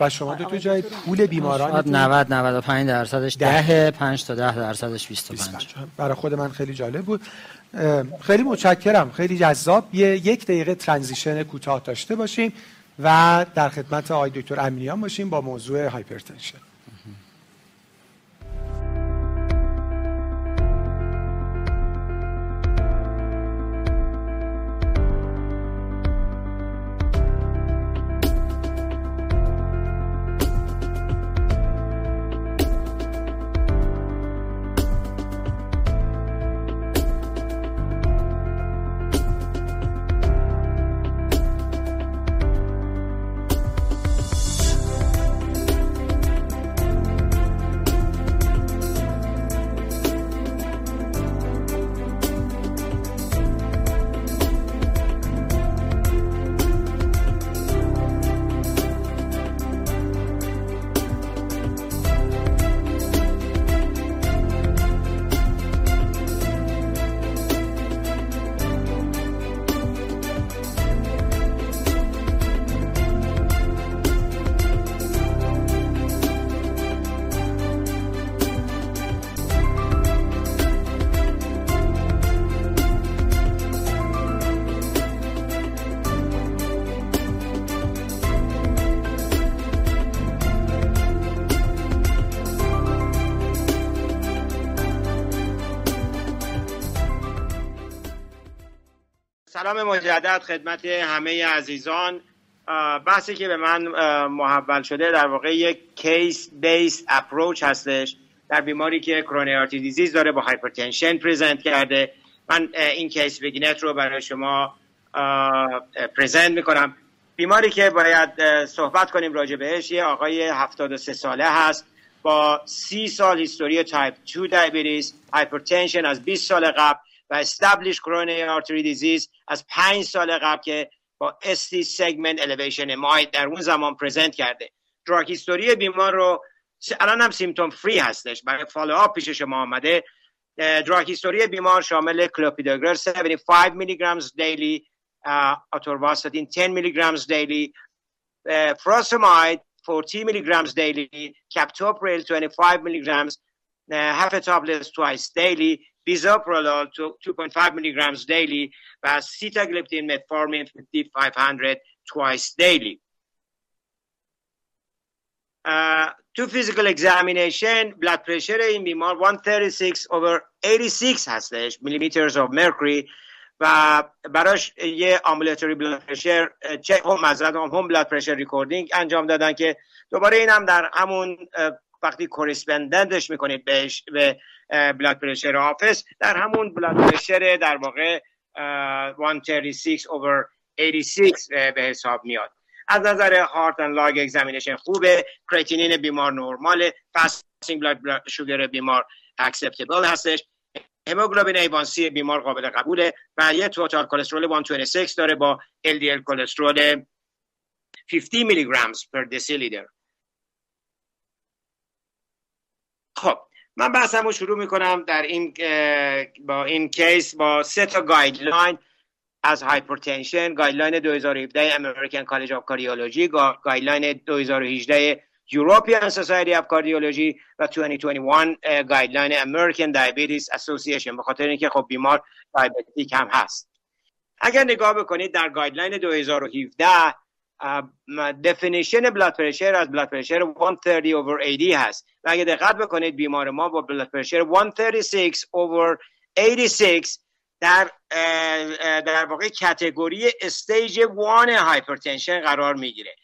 و شما دو تا جای پول بیماران 90 95 درصدش ده. 5 تا 10 درصدش 25 برای خود من خیلی جالب بود. خیلی متشکرم. خیلی جذاب. یه یک دقیقه transition کوتاه داشته باشیم و در خدمت آقای دکتر امینیان باشیم با موضوع hypertension. مجدد خدمت همه عزیزان. بحثی که به من محول شده در واقع یک case base approach هستش در بیماری که coronary artery disease داره با hypertension present کرده. من این case vignette رو برای شما present می‌کنم. بیماری که باید صحبت کنیم راجع بهش یه آقای 73 ساله هست با 30 سال history type 2 diabetes hypertension از 20 سال قبل. و established coronary artery disease از پنج سال قبل که با ST segment elevation MI در اون زمان present کرده. drug history بیمار رو الان هم symptom free هستش. برای follow up پیش شما آمده. drug history بیمار شامل کلوپیدوگرل 75 milligrams daily atorvastatin 10 milligrams daily furosemide 40 milligrams daily captopril 25 milligrams half a tablet twice daily bisoprolol 2.5 milligrams daily و sitagliptin metformin 5500 twice daily. تو physical examination blood pressure این بیمار 136 over 86 هستش millimeters of mercury و براش یه ambulatory blood pressure check هم measured home blood pressure recording انجام دادن که دوباره این هم در همون وقتی correspondent ش می‌کنید بهش به blood pressure office در همون blood pressure در واقع 136 over 86 به حساب میاد. از نظر heart and lung examination خوبه کریتینین بیمار normal fasting blood sugar بیمار acceptable هستش. hemoglobin A1C بیمار قابل قبوله و یه total cholesterol 126 داره با LDL کلسترول 50 میلی گرم پر دسیلیتر خب من بحثمو شروع می‌کنم در این با این case با سه تا guideline از hypertension. guideline 2017 American College of Cardiology guideline 2018 European Society of Cardiology و 2021 guideline American Diabetes Association. به خاطر اینکه خب بیمار diabetic هم هست. اگر نگاه بکنید در guideline 2017 definition blood pressure از blood pressure 130 over 80 هست. و اگر دقت بکنید بیمار ما با blood pressure 136 over 86 در در واقع category stage 1 hypertension قرار می‌گیره.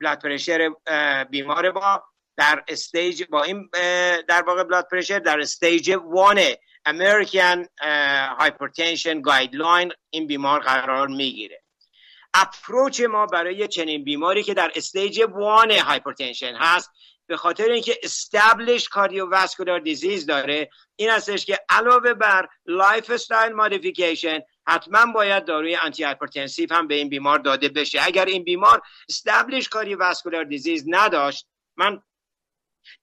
blood pressure بیمار با در stage با این در واقع blood pressure در stage 1 American hypertension guideline این بیمار قرار می‌گیره. approach ما برای چنین بیماری که در stage 1 hypertension هست به خاطر اینکه established cardiovascular disease داره این هستش که علاوه بر lifestyle modification حتما باید داروی antihypertensive هم به این بیمار داده بشه. اگر این بیمار established cardiovascular disease نداشت من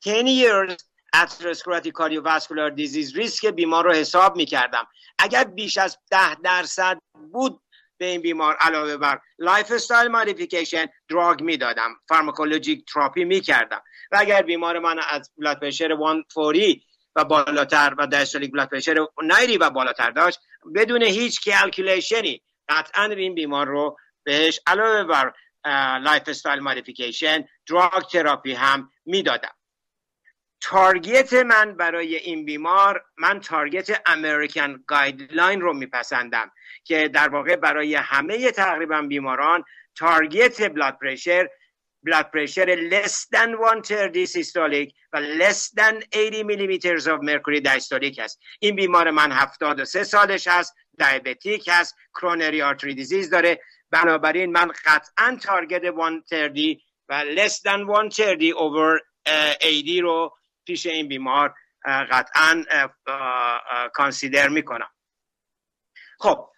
10 years atherosclerotic cardiovascular disease risk بیمار رو حساب می کردم اگر بیش از ده درصد بود به این بیمار علاوه بر lifestyle modification drug می‌دادم. pharmacologic therapy می‌کردم. و اگر بیمار من از blood pressure 140 و بالاتر و diastolic blood pressure 90 و بالاتر داشت بدون هیچ calculation ی قطعا این بیمار رو بهش علاوه بر lifestyle modification drug therapy هم می‌دادم. target من برای این بیمار من target American guideline رو میپسندم که در واقع برای همه تقریبا بیماران target blood pressure blood pressure less than 130 systolic و less than 80 millimeters of mercury diastolic است. این بیمار من 73 سالش هست diabetic هست coronary artery disease داره. بنابراین من قطعا target 130 و less than 130 over 80 رو پیش این بیمار قطعا consider می‌کنم. خب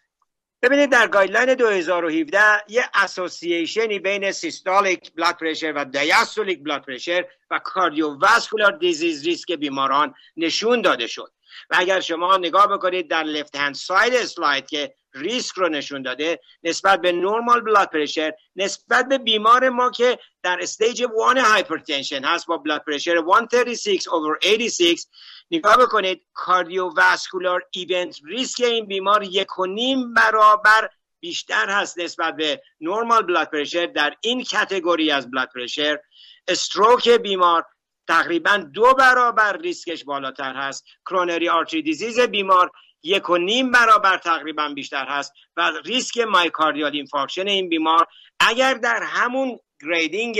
ببینید در guideline 2017 یه association ی بین systolic blood pressure و diastolic blood pressure و cardiovascular disease risk بیماران نشون داده شد. و اگر شما نگاه بکنید در left hand side اسلاید که ریسک رو نشون داده نسبت به normal blood pressure نسبت به بیمار ما که در stage 1 hypertension هست با blood pressure 136 over 86 نگاه بکنید cardiovascular event risk این بیمار یک و نیم برابر بیشتر هست نسبت به normal blood pressure در این category از blood pressure stroke بیمار تقریبا دو برابر ریسکش بالاتر هست. coronary artery disease بیمار یک و نیم برابر تقریبا بیشتر هست و ریسک myocardial infarction این بیمار اگر در همون grading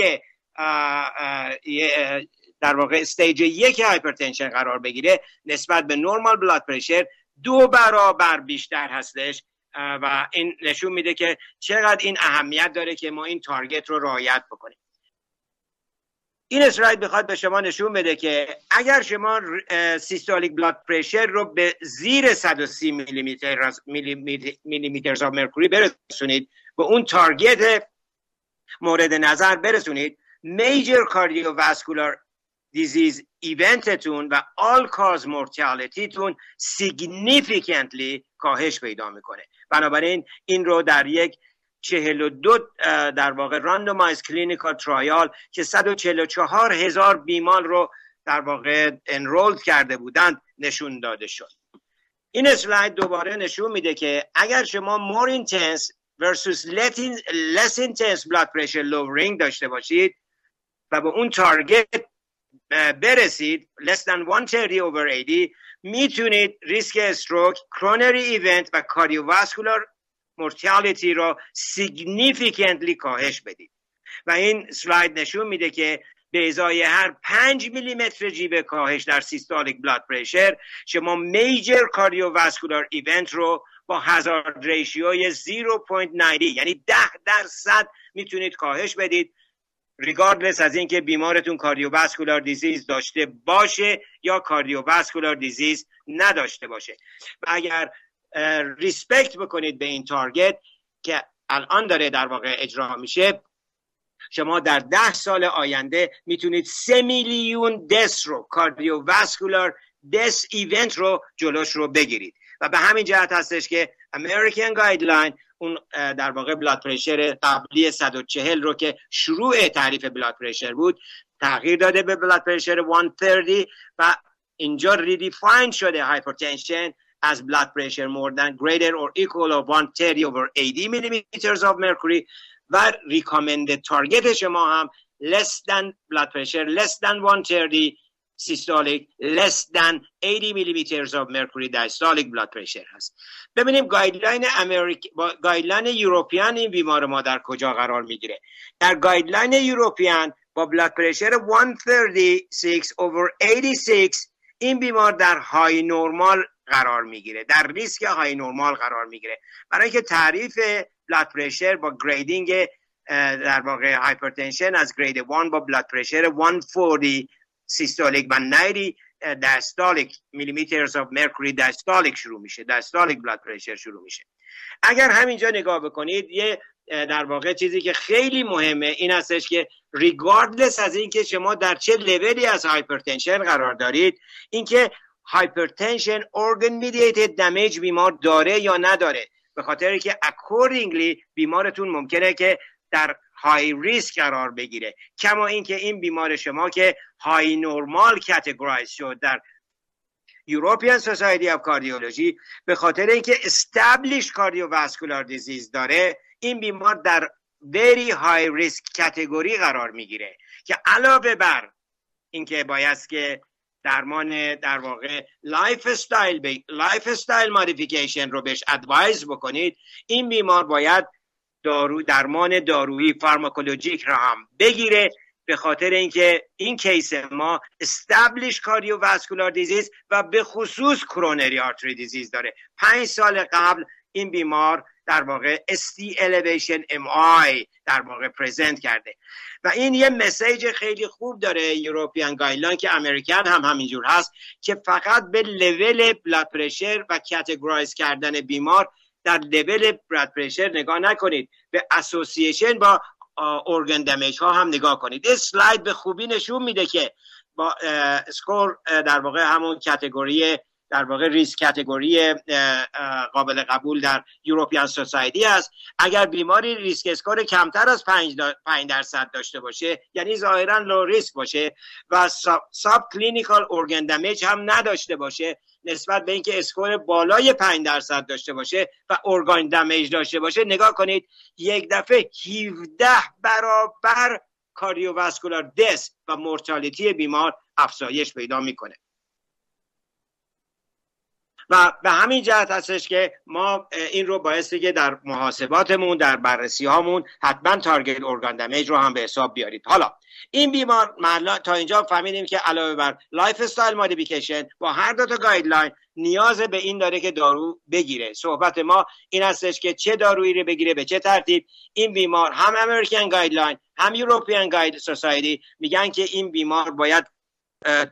در واقع stage یک hypertension قرار بگیره نسبت به normal blood pressure دو برابر بیشتر هستش. و این نشون میده که چقدر این اهمیت داره که ما این target رو رعایت بکنیم. این اسلاید می‌خواد به شما نشون بده که اگر شما systolic blood pressure رو به زیر 130 میلیمیتر millimeter of mercury برسونید به اون target مورد نظر برسونید major cardiovascular disease event تون و all cause mortality تون significantly کاهش پیدا می‌کنه. بنابراین این رو در یک چهل و دو در واقع randomized clinical trial که 144 هزار بیمار رو در واقع enrolled کرده بودند نشون داده شد. این اسلاید دوباره نشون میده که اگر شما more intense versus less intense blood pressure lowering داشته باشید و به اون target برسید less than 130 over 80 می‌تونید ریسک stroke coronary event و cardiovascular mortality را significantly کاهش بدید. و این اسلاید نشون میده که به ازای هر 5 میلیمتر جیوه کاهش در systolic blood pressure شما major cardiovascular event رو با hazard ratio ی 0.90 یعنی 10 درصد می‌تونید کاهش بدید. regardless از اینکه بیمارتون cardiovascular disease داشته باشه یا cardiovascular disease نداشته باشه. اگر respect بکنید به این target که الان داره در واقع اجرا میشه. شما در ده سال آینده می‌تونید سه میلیون death رو cardiovascular death event رو جلوش رو بگیرید. و به همین جهت هستش که American guideline اون در واقع blood pressure قبلی 140 رو که شروع تعریف blood pressure بود تغییر داده به blood pressure 130 و اینجا redefine شده hypertension از blood pressure more than greater or equal of 130 over 80 millimeters of mercury و recommended target شما هم less than blood pressure less than 130 systolic less than 80 millimeters of mercury diastolic blood pressure هست. ببینیم guideline guideline European این بیمار ما در کجا قرار می‌گیره. در guideline European با blood pressure 136 over 86 این بیمار در high normal قرار می‌گیره. در ریسک high normal قرار می‌گیره. برای اینکه تعریف blood pressure با grading در واقع hypertension از grade 1 با blood pressure 140 systolic و 90 diastolic millimeters of mercury diastolic شروع میشه. diastolic blood pressure شروع میشه. اگر همینجا نگاه بکنید یه در واقع چیزی که خیلی مهمه این هستش که regardless از اینکه شما در چه level ی از hypertension قرار دارید اینکه hypertension organ mediated damage بیمار داره یا نداره. به خاطر که accordingly بیمارتون ممکنه که در high risk قرار بگیره. کما اینکه این بیمار شما که high normal categorize شد در European Society of Cardiology به خاطر اینکه established cardiovascular disease داره این بیمار در very high risk category قرار می‌گیره. که علاوه بر اینکه باید که درمان در واقع lifestyle lifestyle modification رو بهش advise بکنید. این بیمار باید دارو درمان دارویی pharmacologic را هم بگیره به خاطر اینکه این case ما established cardiovascular disease و به خصوص coronary artery disease داره. پنج سال قبل این بیمار در واقع ST elevation MI در واقع present کرده. و این یه message خیلی خوب داره European guideline که American هم همینجور هست که فقط به level blood pressure و categorize کردن بیمار در level blood pressure نگاه نکنید. به association با organ damage ها هم نگاه کنید. این slide به خوبی نشون میده که با score در واقع همون category در واقع risk category قابل قبول در European Society است. اگر بیماری risk score کمتر از 5 درصد داشته باشه یعنی ظاهرا low risk باشه و subclinical organ damage هم نداشته باشه نسبت به اینکه اسکور بالای 5 درصد داشته باشه و ارگان دمیج داشته باشه نگاه کنید یک دفعه 17 برابر کاردیوواسکولار دس و مورتالیتی بیمار افزایش پیدا می‌کنه. و به همین جهت هستش که ما این رو بایستی که در محاسباتمون در بررسی هامون حتما تارگت ارگان دمیج رو هم به حساب بیارید. حالا این بیمار تا اینجا فهمیدیم که علاوه بر lifestyle modification با هر دو تا guideline نیاز به این داره که دارو بگیره. صحبت ما این هستش که چه دارویی رو بگیره به چه ترتیب. این بیمار هم American guideline هم European guide Society میگن که این بیمار باید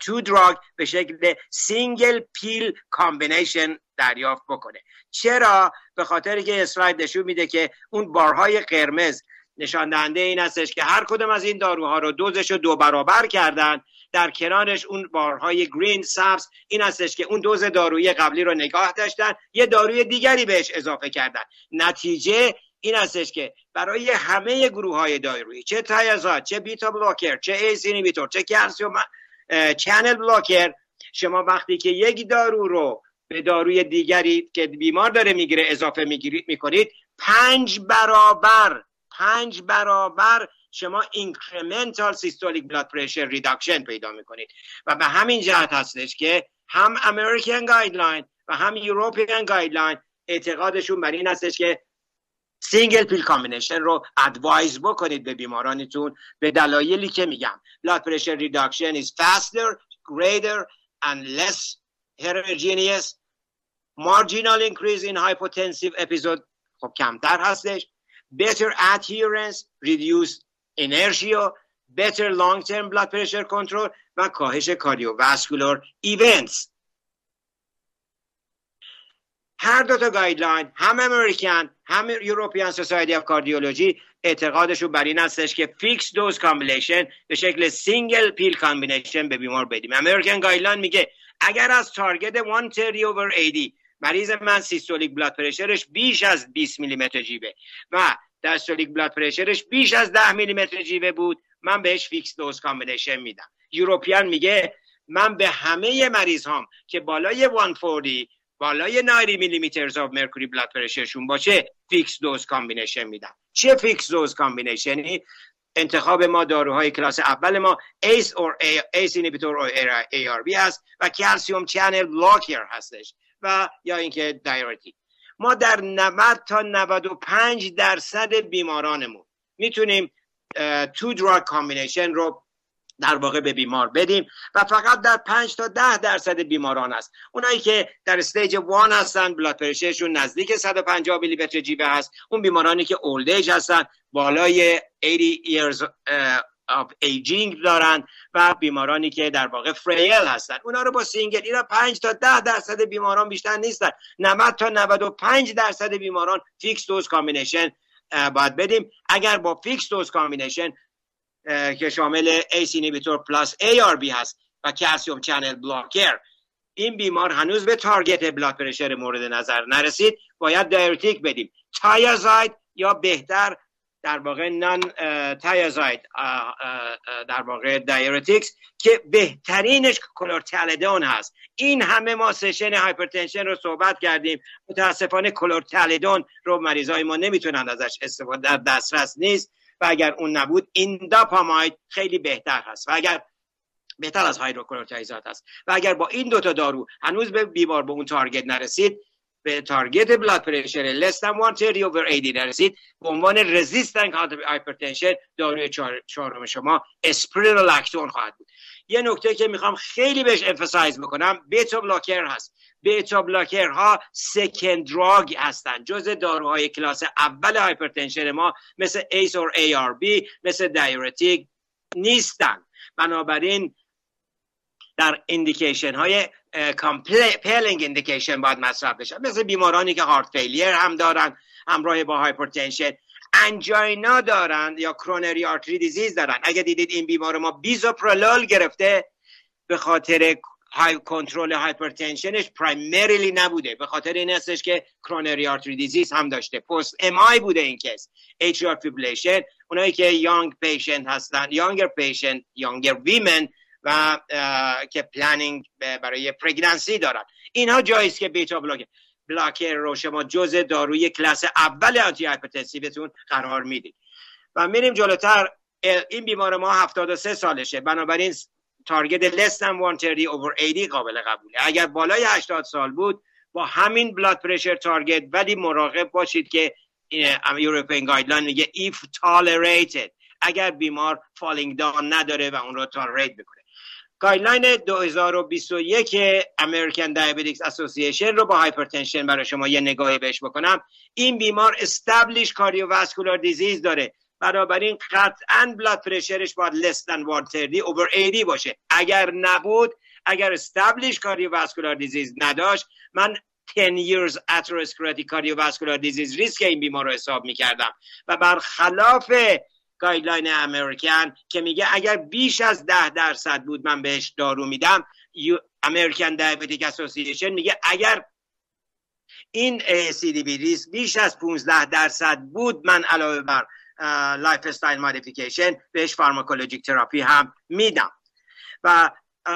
two drug به شکل single pill combination دریافت بکنه. چرا؟ به خاطر که slide نشون میده که اون بارهای قرمز نشان دهنده این هستش که هر کدوم از این داروها رو دوزش رو دو برابر کردن. در کنارش اون بارهای green سبز این هستش که اون دوز دارویی قبلی رو نگاه داشتن یه داروی دیگری بهش اضافه کردن. نتیجه این هستش که برای همه گروه های دارویی چه thiazide چه beta blocker چه ACE چه calcium channel blocker شما وقتی که یک دارو رو به داروی دیگری که بیمار داره می‌گیره اضافه می‌گیرید می‌کنید پنج برابر پنج برابر شما incremental systolic blood pressure reduction پیدا می‌کنید. و به همین جهت هستش که هم American guideline و هم European guideline اعتقادشون بر این هستش که single pill combination رو advise بکنید به بیمارانتون به دلایلی که میگم blood pressure reduction is faster greater and less heterogeneous marginal increase in hypotensive episode خب کمتر هستش better adherence reduce inertia better long term blood pressure control و کاهش cardiovascular events هر دو تا guideline هم American هم European Society of Cardiology اعتقادشون بر این هستش که fixed dose combination به شکل single pill combination به بیمار بدیم. American guideline میگه اگر از target 130 over 80 مریض من systolic blood pressure ش بیش از 20 میلیمتر جیوه و diastolic blood pressure ش بیش از 10 میلیمتر جیوه بود من بهش fixed dose combination میدم. European میگه من به همه مریض هم که بالای 140 بالای 90 millimeter of mercury blood pressure شون باشه fixed dose combination میدم چه fixed dose combination ی انتخاب ما داروهای کلاس اول ما ACE or ACE inhibitor ARB هست و calcium channel blocker هستش و یا اینکه diuretic ما در 90 تا 95 درصد بیمارانمون می‌تونیم two drug combination رو در واقع به بیمار بدیم و فقط در 5 تا 10 درصد بیماران است. اونایی که در stage 1 هستن blood pressure شون نزدیک 150 میلی متر جیوه هست. اون بیمارانی که old age هستن بالای 80 years of aging دارن و بیمارانی که در واقع frail هستن. اونا رو با single اینا 5 تا 10 درصد بیماران بیشتر نیستن. 90 تا 95 درصد بیماران fixed dose combination باید بدیم. اگر با fixed dose combination که شامل ACE inhibitor پلاس ARB هست و calcium channel blocker این بیمار هنوز به target blood pressure مورد نظر نرسید. باید diuretic بدیم. thiazide یا بهتر در واقع non-thiazide در واقع diuretics که بهترینش chlorthalidone هست. این همه ما session hypertension رو صحبت کردیم. متاسفانه chlorthalidone رو مریضای ما نمی‌تونن ازش استفاده در دسترس نیست. و اگر اون نبود indapamide خیلی بهتر هست. و اگر بهتر از hydrochlorothiazide هست. و اگر با این دوتا دارو هنوز به بیمار به اون target نرسید به target blood pressure less than 130 over 80 نرسید به عنوان resistant hypertension داروی چهارم شما spironolactone خواهد بود. یه نکته که می‌خوام خیلی بهش emphasize بکنم beta blocker هست. beta blocker ها second drug هستند جز داروهای کلاس اول hypertension ما مثل ACE or ARB مثل diuretic نیستن. بنابراین در indication های compelling indication باید مصرف بشن مثل بیمارانی که heart failure هم دارن همراه با hypertension angina دارن یا coronary artery disease دارن. اگه دیدید این بیمار ما bisoprolol گرفته به خاطر های کنترل hypertension ش primarily نبوده. به خاطر این هستش که coronary artery disease هم داشته. post MI بوده این case atrial fibrillation اونایی که young patient هستن younger patient younger women و که planning برای pregnancy دارن. اینها جاییست که beta blocker blocker رو شما جز داروی کلاس اول antihypertensive تون قرار می‌دید. و میریم جلوتر این بیمار ما 73 سالشه. بنابراین target less than 130 over 80 قابل قبوله. اگر بالای 80 سال بود با همین blood pressure target ولی مراقب باشید که European guideline میگه if tolerated. اگر بیمار falling down نداره و اون رو tolerate بکنه. guideline 2021 American Diabetes Association رو با hypertension برای شما یه نگاهی بهش بکنم. این بیمار established cardiovascular disease داره. بنابراین قطعا blood pressure ش باید than 130 over 80 باشه. اگر نبود اگر established cardiovascular disease نداشت من 10 years atherosclerotic cardiovascular disease risk این بیمار رو حساب می‌کردم. و برخلاف guideline American که میگه اگر بیش از ده درصد بود من بهش دارو میدم American Diabetic Association میگه اگر این CVD risk بیش از 15 درصد بود من علاوه بر lifestyle modification بهش pharmacologic therapy هم میدم. و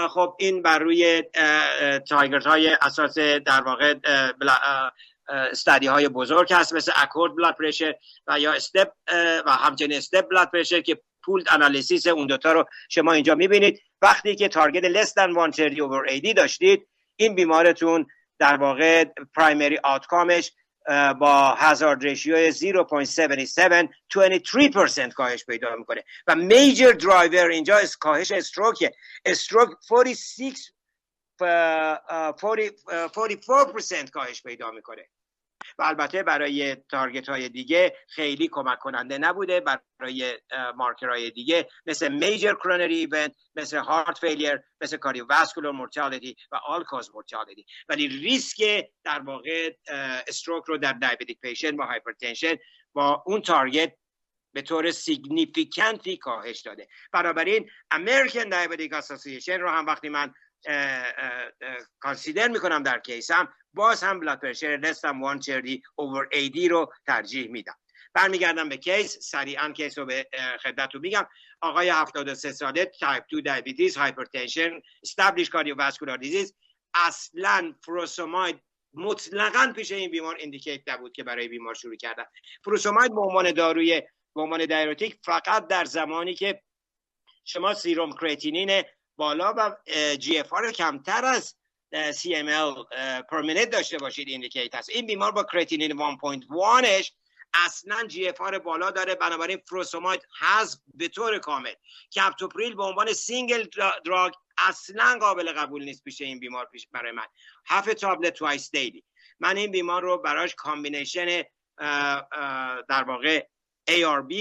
خب این بر روی target های اساس در واقع study های بزرگ هست مثل ACCORD blood pressure و یا STEP و همچنین STEP blood pressure که pooled analysis اون دوتا رو شما اینجا می‌بینید. وقتی که target less than 130 over 80 داشتید این بیمارتون در واقع primary outcome ش با hazard ratio 0.77 23% کاهش پیدا می‌کنه. و major driver اینجا کاهش stroke stroke 46 44% کاهش پیدا می‌کنه. و البته برای target های دیگه خیلی کمک کننده نبوده. برای های دیگه مثل major coronary event مثل heart failure مثل cardiovascular mortality و all-cause mortality ولی ریسک در واقع stroke رو در diabetic patient با hypertension با اون target به طور significant ی کاهش داده. بنابراین American Diabetic Association رو هم وقتی من consider می‌کنم در case م. باز هم blood pressure less than 130 over 80 رو ترجیح میدم. برمیگردم به case. سریعا case رو به خدمتتون میگم. آقای 73 ساله تایپ 2 diabetes hypertension established cardiovascular disease اصلا furosemide مطلقا پیش این بیمار indicate نبود که برای بیمار شروع کردن. furosemide به عنوان داروی به عنوان diuretic فقط در زمانی که شما serum creatinine بالا و GFR و کمتر از سی ml per minute داشته باشید indicate هست این بیمار با کرتینین 1.1ش اصلا GFR بالا داره. بنابراین furosemide هست به طور کامل. captopril به عنوان single drug اصلا قابل قبول نیست پیش این بیمار پیش برای من. half tablet twice daily. من این بیمار رو براش combination در واقع ARB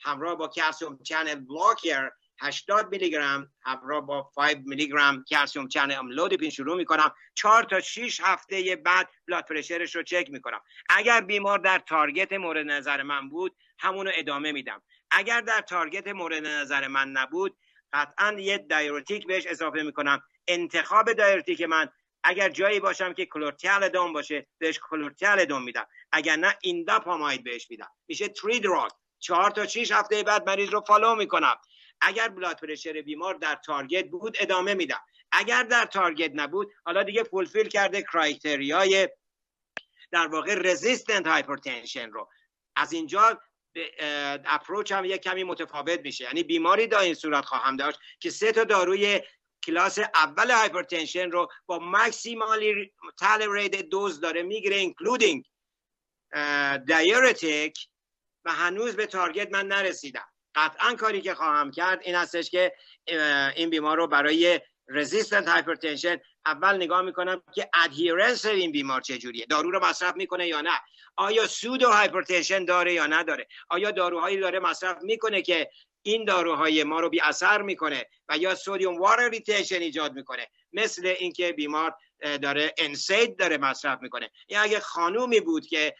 همراه با calcium channel blocker 80 میلی گرم همراه با 5 میلی گرم calcium channel amlodipine شروع می‌کنم. 4 تا 6 هفته بعد blood pressure ش رو چک می‌کنم. اگر بیمار در target مورد نظر من بود همونو ادامه میدم. اگر در target مورد نظر من نبود قطعا یه diuretic بهش اضافه می‌کنم. انتخاب diuretic من اگر جایی باشم که chlorthalidone باشه بهش chlorthalidone میدم. اگر نه indapamide بهش میدم. میشه three drug چهار تا 6 هفته بعد مریض رو follow می‌کنم. اگر blood pressure بیمار در target بود ادامه میدم. اگر در target نبود حالا دیگه fulfill کرده criteria ی در واقع resistant hypertension رو. از اینجا approach هم یک کمی متفاوت میشه. یعنی بیماری در این صورت خواهم داشت که سه تا داروی کلاس اول hypertension رو با maximally tolerated dose داره می‌گیره including diuretic و هنوز به target من نرسیدم. قطعا کاری که خواهم کرد این هستش که این بیمار رو برای resistant hypertension اول نگاه می‌کنم که adherence این بیمار چجوریه. دارو رو مصرف می‌کنه یا نه؟ آیا pseudo hypertension داره یا نداره؟ آیا داروهایی داره مصرف می‌کنه که این داروهای ما رو بی اثر می‌کنه و یا sodium water retention ایجاد می‌کنه؟ مثل اینکه بیمار داره NSAID داره مصرف می‌کنه. یا اگه خانومی بود که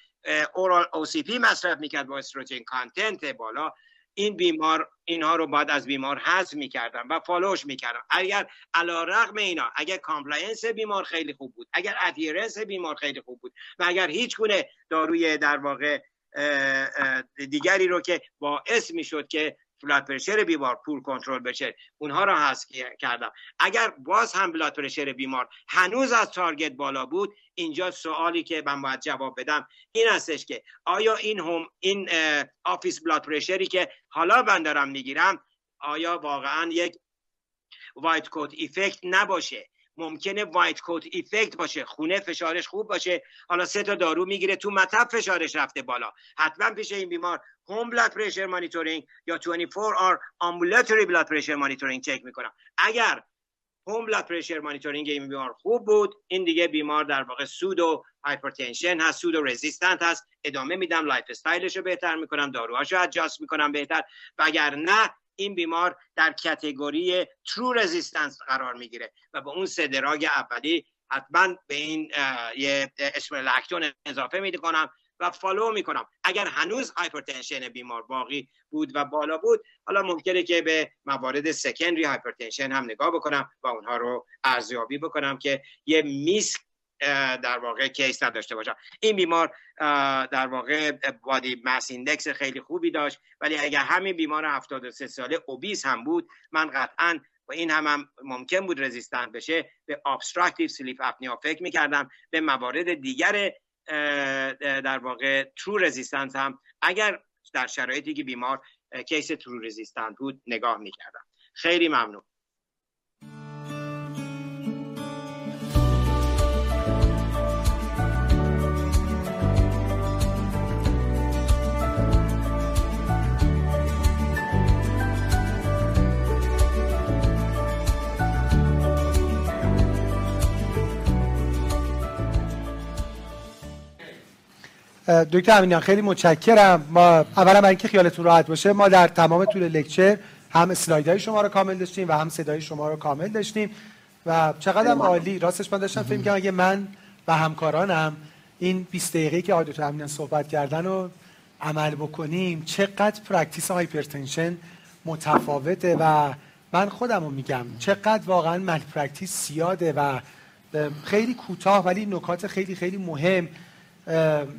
oral pill مصرف می‌کرد با استروژن content بالا این بیمار اینها رو باید از بیمار حذف می‌کردم و follow ش می‌کردم اگر علا رقم اینا اگر compliance بیمار خیلی خوب بود اگر adherence بیمار خیلی خوب بود و اگر هیچ گونه داروی در واقع دیگری رو که باعث می‌شد که blood pressure بیمار poor control بشه. اونها را حذف کردم. اگر باز هم blood pressure بیمار هنوز از target بالا بود اینجا سوالی که من باید جواب بدم این هستش که آیا این هم این office blood pressure ی که حالا من دارم می‌گیرم آیا واقعا یک white coat effect نباشه؟ ممکنه white coat effect باشه خونه فشارش خوب باشه حالا سه تا دارو می‌گیره تو مطب فشارش رفته بالا. حتما پیش این بیمار home blood pressure monitoring یا 24 hour ambulatory blood pressure monitoring چک می‌کنم. اگر home blood pressure monitoring این بیمار خوب بود این دیگه بیمار در واقع pseudo hypertension هست pseudo resistant هست. ادامه میدم lifestyle ش رو بهتر می‌کنم داروهاشو adjust می‌کنم بهتر. و اگر نه این بیمار در category true resistance قرار می‌گیره و به اون سه drug اولی حتما به این یه spironolactone اضافه میده کنم و follow می‌کنم. اگر هنوز hypertension بیمار باقی بود و بالا بود حالا ممکنه که به موارد secondary hypertension هم نگاه بکنم و اونها رو ارزیابی بکنم که یه missed در واقع case نداشته باشم. این بیمار در واقع body mass index خیلی خوبی داشت ولی اگر همین بیمار 73 ساله obese هم بود من قطعا و این هم, هم ممکن بود resistant بشه به obstructive sleep apnea فکر می‌کردم به موارد دیگر در واقع true resistance هم. اگر در شرایطی که بیمار کیس ترو رزیستنت بود نگاه می‌کردم. خیلی ممنون. دکتر امینیان خیلی متشکرم. ما اولا برای اینکه خیالتون راحت باشه ما در تمام طول lecture هم اسلایدهای شما رو کامل داشتیم و هم صدای شما رو کامل داشتیم و چقدر عالی. راستش من داشتم فکر کنم اگه من و همکارانم این 20 دقیقه که آقای امینیان صحبت کردن رو عمل بکنیم چقدر practice hypertension متفاوته و من خودم رو میگم چقدر واقعا malpractice زیاده و خیلی کوتاه ولی نکات خیلی خیلی مهم.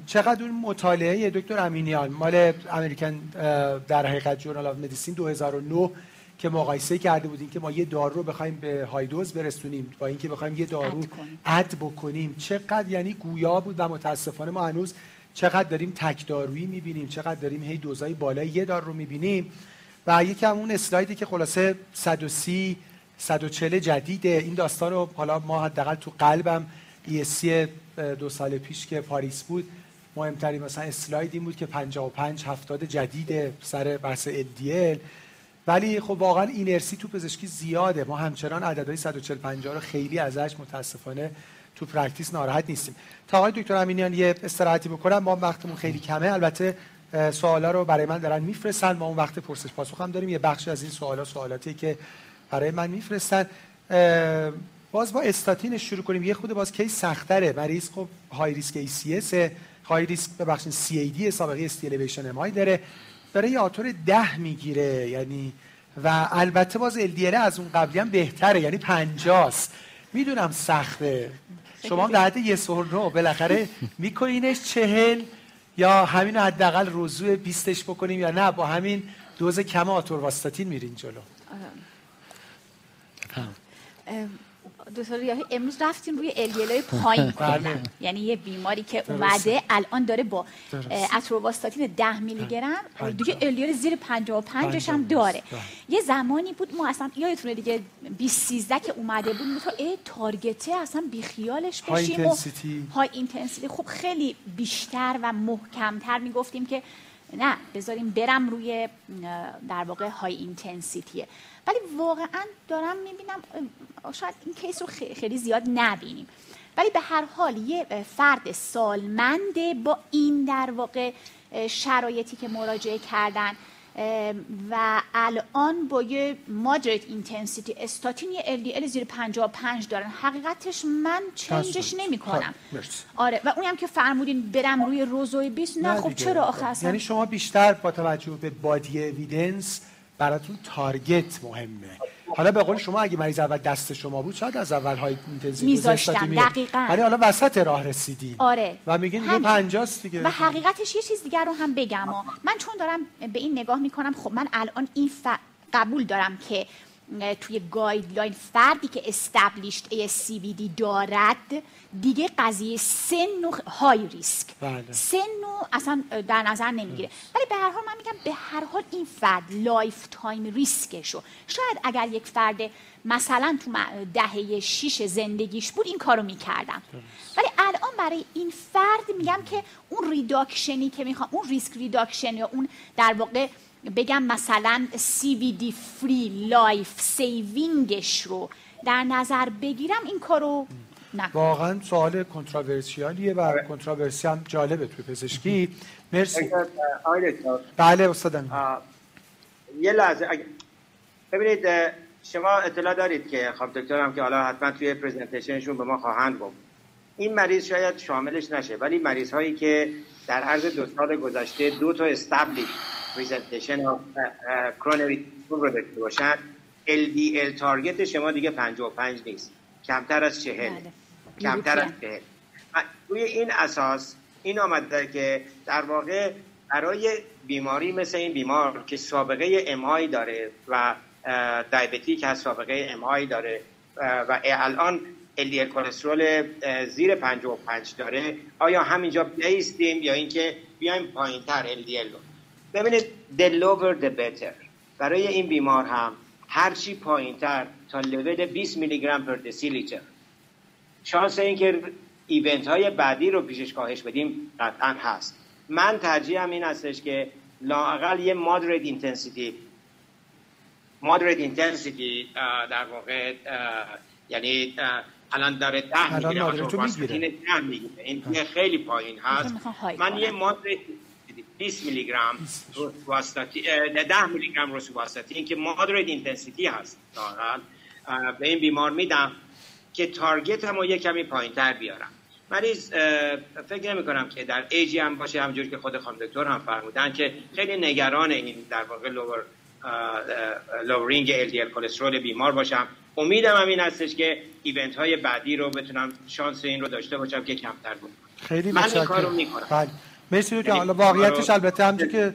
چقدر اون مطالعه دکتر امینیان مال امریکن در حقیقت جورنال آف مدیسین 2009 که مقایسه کرده بودیم که ما یه دارو رو بخوایم به های دوز برسونیم با اینکه بخوایم یه دارو اد بکنیم. چقدر یعنی گویا بود و متاسفانه ما هنوز چقدر داریم تک دارویی می‌بینیم چقدر داریم هی دوزای بالای یه دارو رو می‌بینیم. و یکی هم اون اسلایدی که خلاصه 130 140 جدیده. این داستان رو حالا ما حداقل تو قلبم ESC دو سال پیش که پاریس بود مهمترین مثلا اسلاید این بود که 55 70 جدید سر بحث LDL ولی خب واقعا inertia تو پزشکی زیاده. ما همچنان عددهای 140 50 رو خیلی ازش متاسفانه تو practice ناراحت نیستیم. تا آقای دکتر امینیان یه استراحتی بکنم. ما وقتمون خیلی کمه. البته سوالا رو برای من دارن میفرستن. ما اون وقت پرسش پاسخ هم داریم. یه بخش از این سوالا سوالاتی که برای من میفرستن. باز با استاتین شروع کنیم. یه خود باز کی سختره. مریض خب های ریسک ای سی اس های ریسک ببخشید سی ای دی سابقه استیلیویشن ام داره. داره یه آتور ده می‌گیره. یعنی و البته باز ال از اون قبلی هم بهتره. یعنی 50 می‌دونم سخته. شما در حد یه سهر نو بالاخره میکنینش چهل یا همین حداقل روزو بیستش بکنیم یا نه. با همین دوز کم آتور واستاتین میرین جلو. دکتر ریاهی. امروز رفتیم روی های پایین. بله. یعنی یه بیماری که اومده الان داره با اتروواستاتین 10 میلی گرم دیگه الیال زیر 55 هم داره. یه زمانی بود ما اصلا یادتونه دیگه 20 13 که اومده بود تو ای تارگته اصلا بیخیالش بشیم های اینتنسیتی خب خیلی بیشتر و محکمتر می‌گفتیم که نه بذاریم برم روی در واقع high intensity ه ولی واقعا دارم می‌بینم شاید این case رو خیلی زیاد نبینیم. ولی به هر حال یه فرد سالمنده با این در واقع شرایطی که مراجعه کردن و الان با یه moderate intensity استاتین یه LDL زیر 55 دارن. حقیقتش من change ش نمی کنم آره و اونم که فرمودین برم روی روزوی 20 نه, خب چرا آخه یعنی شما بیشتر با توجه به body evidence براتون target مهمه. حالا به قول شما اگه مریض اول دست شما بود شاید از اول high intensive میذاشتم دقیقاً. ولی حالا وسط راه رسیدی آره. و میگین دیگه 50 دیگه. و حقیقتش یه چیز دیگر رو هم بگم. من چون دارم به این نگاه می‌کنم خب من الان این ف... قبول دارم که توی guideline فردی که established ASCVD دارد دیگه قضیه سن و high risk. بله. سن و اصلا در نظر نمی‌گیره. ولی به هر حال من میگم به هر حال این فرد lifetime risk شو شاید اگر یک فرد مثلا تو دهه شیش زندگیش بود این کارو می‌کردم. ولی الان برای این فرد میگم که اون reduction ی که می‌خوام اون risk reduction یا اون در واقع بگم مثلا CVD free life saving ش رو در نظر بگیرم این کارو نکنم. واقعا سوال کنتراورسیالیه و آره. کنتراورسی هم جالبه توی پزشکی. مرسی. بله استادم یه لحظه ببینید شما اطلاع دارید که خب دکترم که حالا حتما توی پرزنتیشنشون به ما خواهند گفت. این مریض شاید شاملش نشه ولی مریض هایی که در عرض دو سال گذشته دو تا استبلیش پریزنتیشن کرونری رو داشته باشن. LDL تارگت شما دیگه 55 نیست. کمتر از 40 بله. کمتر از 40 روی این اساس این آمده که در واقع برای بیماری مثل این بیمار که سابقه امای داره و دیابتیک از سابقه امای داره و الان LDL کلسترول زیر 55 داره آیا همینجا بیستیم یا اینکه بیایم پایین تر LDL رو؟ ببینید the lower the better برای این بیمار هم هرچی پایین تر تا لول 20 میلی گرم per دسی‌لیتر شانس اینکه event های بعدی رو پیشش کاهش بدیم قطعا هست من ترجیحم این هستش که لاقل یه moderate intensity moderate intensity در واقع یعنی الان داره ده می‌گیره این خیلی پایین هست من یه moderate 20 میلی گرم واسطی 10 میلی گرم واسطی این که moderate intensity هست. به این بیمار میدم که target هم یه کمی پایین تر بیارم مریض فکر نمی کنم که در ایجی هم باشه همجور که خود خانم دکتر هم فرمودن که خیلی نگران این در واقع lower lowering LDL کلسترول بیمار باشم. امیدم هم این هستش که event های بعدی رو بتونم شانس این رو داشته باشم که کمتر بود خیلی من این کارو می‌کنم. بله. مرسی که حالا واقعیتش البته همونجوری که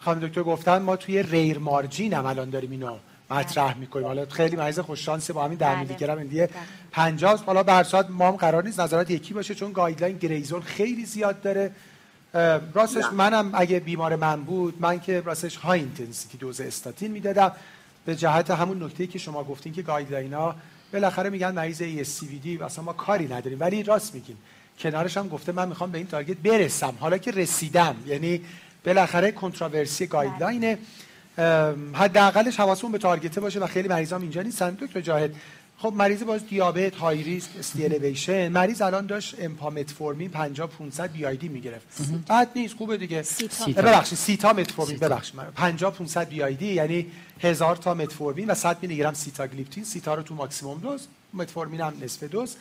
خانم دکتر گفتن ما توی gray margin هم الان داریم اینو مطرح می‌کنیم. حالا خیلی مریض خوش شانسی با همین 10 میلی گرم اندیه 50 حالا به ما هم قرار نیست نظرات یکی باشه چون guideline gray zone خیلی زیاد داره. راستش منم اگه بیمار من بود من که راستش high intensity dose statin می‌دادم. به جهت همون نکته که شما گفتین که guideline ها بالاخره میگن مریض دی اصلا ما کاری نداریم. ولی راست میگین. کنارش هم گفته من می‌خوام به این target برسم. حالا که رسیدم یعنی بالاخره controversy guideline ه حداقلش حواسمون به target ه باشه و خیلی مریضام اینجا نیستن. دکتر جاهد خب مریض باز دیابت high risk استی مریض الان داشت امپا متفورمین 50 500 BID می‌گرفت بعد نیست خوبه دیگه. ببخشید سیتا متفورمین ببخشید 50 500 BID یعنی هزار تا متفورمین و 100 میلی گرم سیتا گلیپتین سیتا رو تو ماکسیموم دوز متفورمین هم نصف دوز.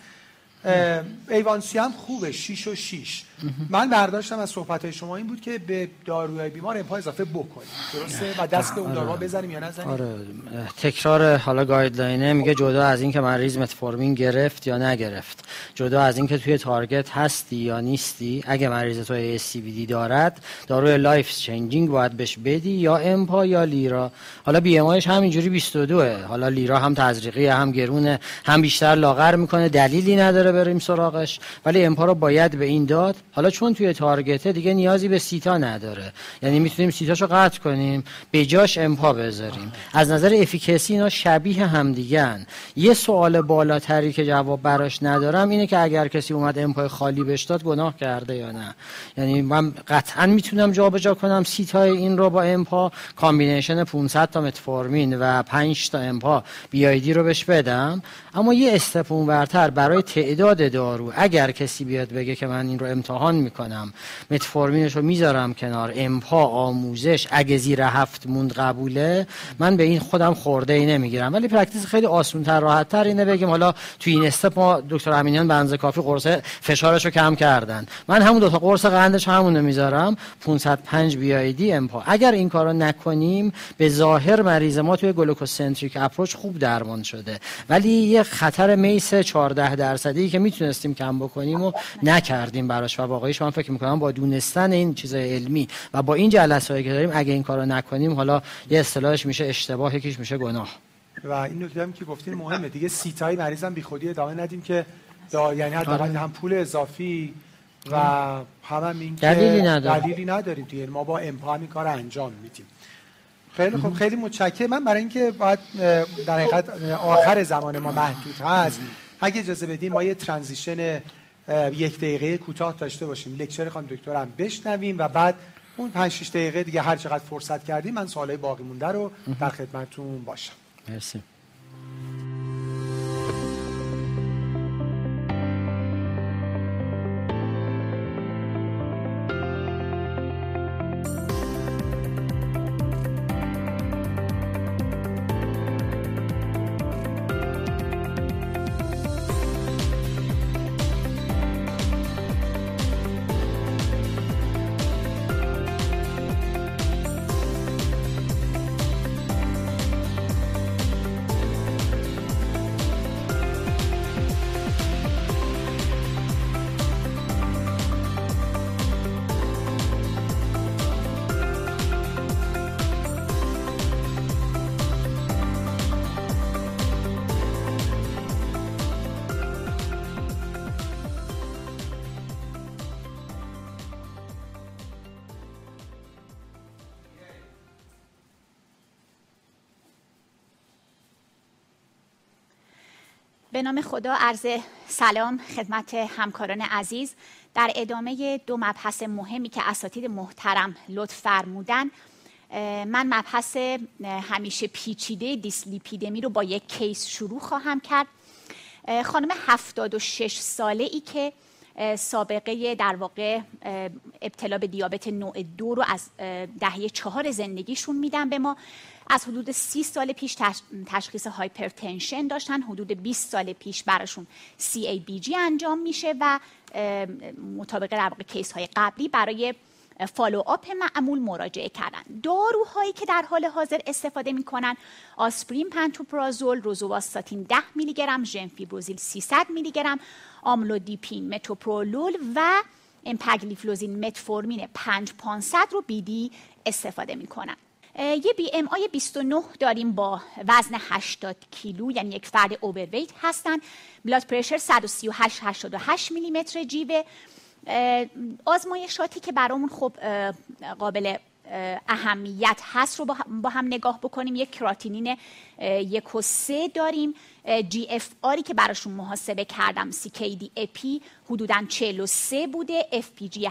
A1C هم خوبه 6 و 6 من برداشتم از صحبت های شما این بود که به داروی بیمار امپا اضافه بکنیم. درسته؟ و دست به اون داروها آره. بزنیم یا نزنیم؟ آره تکرار حالا guideline ه میگه جدا از اینکه مریض متفورمین گرفت یا نگرفت. جدا از اینکه توی target هستی یا نیستی اگه مریض تو دی دارد داروی life changing باید بهش بدی یا امپا یا لیرا. حالا BMI همینجوری 22 حالا لیرا هم تزریقی هم گرونه هم بیشتر لاغر می‌کنه. دلیلی نداره. بریم سراغش. ولی امپا رو باید به این داد. حالا چون توی target ه دیگه نیازی به سیتا نداره. یعنی می‌تونیم سیتاشو قطع کنیم. به جاش امپا بذاریم. از نظر efficacy اینا شبیه همدیگن یه سوال بالاتری که جواب براش ندارم اینه که اگر کسی اومد امپای خالی بهش داد گناه کرده یا نه. یعنی من قطعا می‌تونم جابجا کنم سیتای این رو با امپا. combination 500 تا متفورمین و 5 تا امپا BID رو بهش بدم. اما یه step ورتر برای تعداد دارو. اگر کسی بیاد بگه که من این رو امتحان می‌کنم متفورمینش رو می‌ذارم کنار امپا A1C ش اگه زیر هفت موند قبوله من به این خودم خورده ای نمی‌گیرم. ولی practice خیلی آسون تر راحت تر اینه بگیم حالا تو این step ما دکتر امینیان بنز کافی قرص فشارش رو کم کردن. من همون دو تا قرص قندش همون می‌ذارم. 505 BID امپا. اگر این کارو نکنیم به ظاهر مریض ما توی glucocentric approach خوب درمان شده. ولی یه خطر MACE 14 درصدی که می‌تونستیم کم بکنیم و نکردیم براش. و واقعی شما فکر می‌کنم با دونستن این چیزای علمی و با این جلسه که داریم اگه این کارو نکنیم حالا یه اصطلاحش میشه اشتباه یکیش میشه گناه. و این نکته هم که گفتین مهمه. دیگه سیتای مریض هم بیخودی ادامه ندیم که دا یعنی حداقل آره. هم پول اضافی و هم, هم این دلیلی, نداره. دلیلی نداریم دیگه. ما با امپا این کار انجام میدیم. خیلی خوب خیلی متشکرم. من برای اینکه باید در حقیقت آخر زمان ما محدود هست اگه اجازه بدیم ما یه ترانزیشن یک دقیقه کوتاه داشته باشیم. لکچر خانم دکترم بشنویم و بعد اون 5 6 دقیقه دیگه هر چقدر فرصت کردیم من سوالای باقی مونده رو در خدمتتون باشم. مرسی. به نام خدا عرض سلام خدمت همکاران عزیز. در ادامه دو مبحث مهمی که اساتید محترم لطف فرمودن من مبحث همیشه پیچیده دیسلیپیدمی رو با یک کیس شروع خواهم کرد. خانم 76 ساله ای که سابقه در واقع ابتلا به دیابت نوع دو رو از دهه چهار زندگیشون میدن به ما. از حدود سی سال پیش تشخیص hypertension داشتن. حدود 20 سال پیش براشون CABG انجام میشه و مطابق واقع case های قبلی برای follow up معمول مراجعه کردن. داروهایی که در حال حاضر استفاده می‌کنن آسپرین پنتوپرازول روزوواستاتین 10 میلی گرم ژنفیبروزیل 300 میلی گرم آملودیپین متوپرولول و امپاگلیفلوزین متفورمین 5500 رو BID استفاده می‌کنن. یه BMI 29 داریم با وزن 80 کیلو یعنی یک فرد overweight هستن. blood pressure 138 88 میلیمتر جیوه. آزمایشاتی که برامون خب قابل اهمیت هست رو با هم نگاه بکنیم. یک کراتینین یک و سه داریم. GFR ی که براشون محاسبه کردم CKD-EPI حدودا 43 بوده. FPG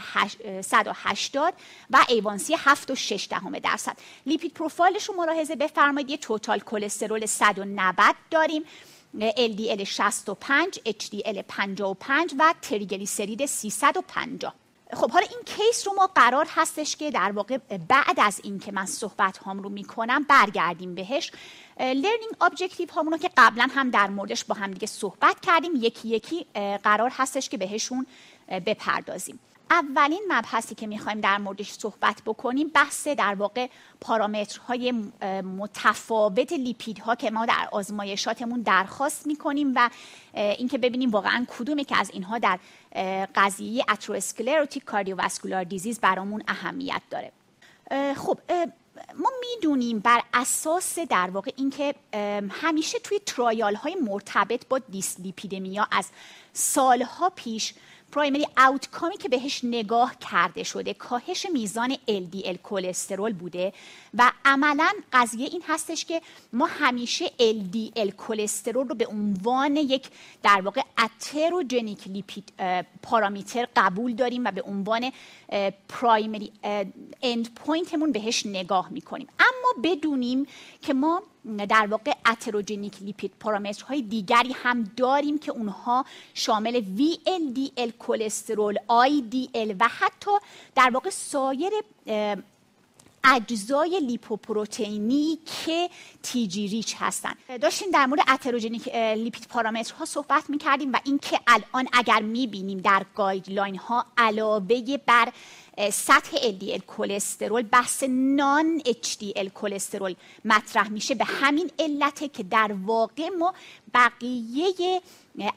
180 و A1C 7 و 6 دهم درصد. lipid profile ش رو ملاحظه بفرمایید. یه total cholesterol 190 داریم. LDL 65 HDL 55 و تریگلیسرید 350 خب حالا این case رو ما قرار هستش که در واقع بعد از این که من صحبت هام رو می‌کنم برگردیم بهش. learning objective هامونو که قبلا هم در موردش با هم دیگه صحبت کردیم یکی یکی قرار هستش که بهشون بپردازیم. اولین مبحثی که می‌خوایم در موردش صحبت بکنیم بحث در واقع پارامترهای متفاوت لیپیدها که ما در آزمایشاتمون درخواست می‌کنیم و اینکه ببینیم واقعا کدومی که از اینها در قضیه اتروسکلروتیک کاردیوواسکولار دیزیز برامون اهمیت داره. خب ما می‌دونیم بر اساس در واقع اینکه همیشه توی trial های مرتبط با دیسلیپیدمیا از سالها پیش primary outcome ی که بهش نگاه کرده شده کاهش میزان LDL cholesterol بوده و عملا قضیه این هستش که ما همیشه LDL cholesterol رو به عنوان یک در واقع atherogenic lipid parameter قبول داریم و به عنوان primary endpoint مون بهش نگاه می‌کنیم. اما بدونیم که ما در واقع atherogenic lipid پارامترهای دیگری هم داریم که اونها شامل VLDL cholesterol IDL و حتی در واقع سایر اجزای لیپوپروتئینی که TG rich هستن. داشتیم در مورد atherogenic lipid پارامترها صحبت می‌کردیم و اینکه الان اگر می‌بینیم در guideline ها علاوه بر سطح LDL کلسترول بحث non HDL کلسترول مطرح میشه. به همین علته که در واقع ما بقیه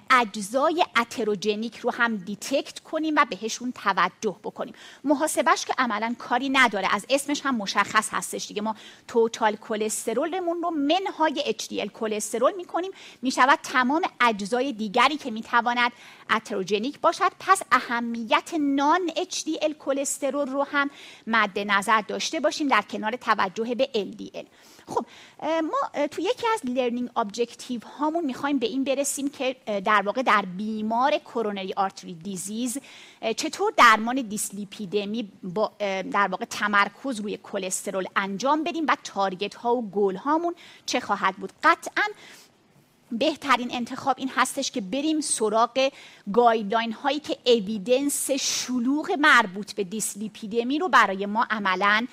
اجزای atherogenic رو هم detect کنیم و بهشون توجه بکنیم. محاسبش که عملا کاری نداره. از اسمش هم مشخص هستش دیگه. ما total کلسترولمون رو منهای HDL کلسترول می‌کنیم. می‌شود تمام اجزای دیگری که می‌تواند atherogenic باشد. پس اهمیت non HDL کلسترول رو هم مد نظر داشته باشیم در کنار توجه به LDL خب ما تو یکی از learning objective هامون می‌خوایم به این برسیم که در واقع در بیمار coronary artery disease چطور درمان دیسلیپیدمی با در واقع تمرکز روی کلسترول انجام بدیم و target ها و گل هامون چه خواهد بود. قطعا بهترین انتخاب این هستش که بریم سراغ guideline هایی که evidence شلوغ مربوط به دیسلیپیدمی رو برای ما عملا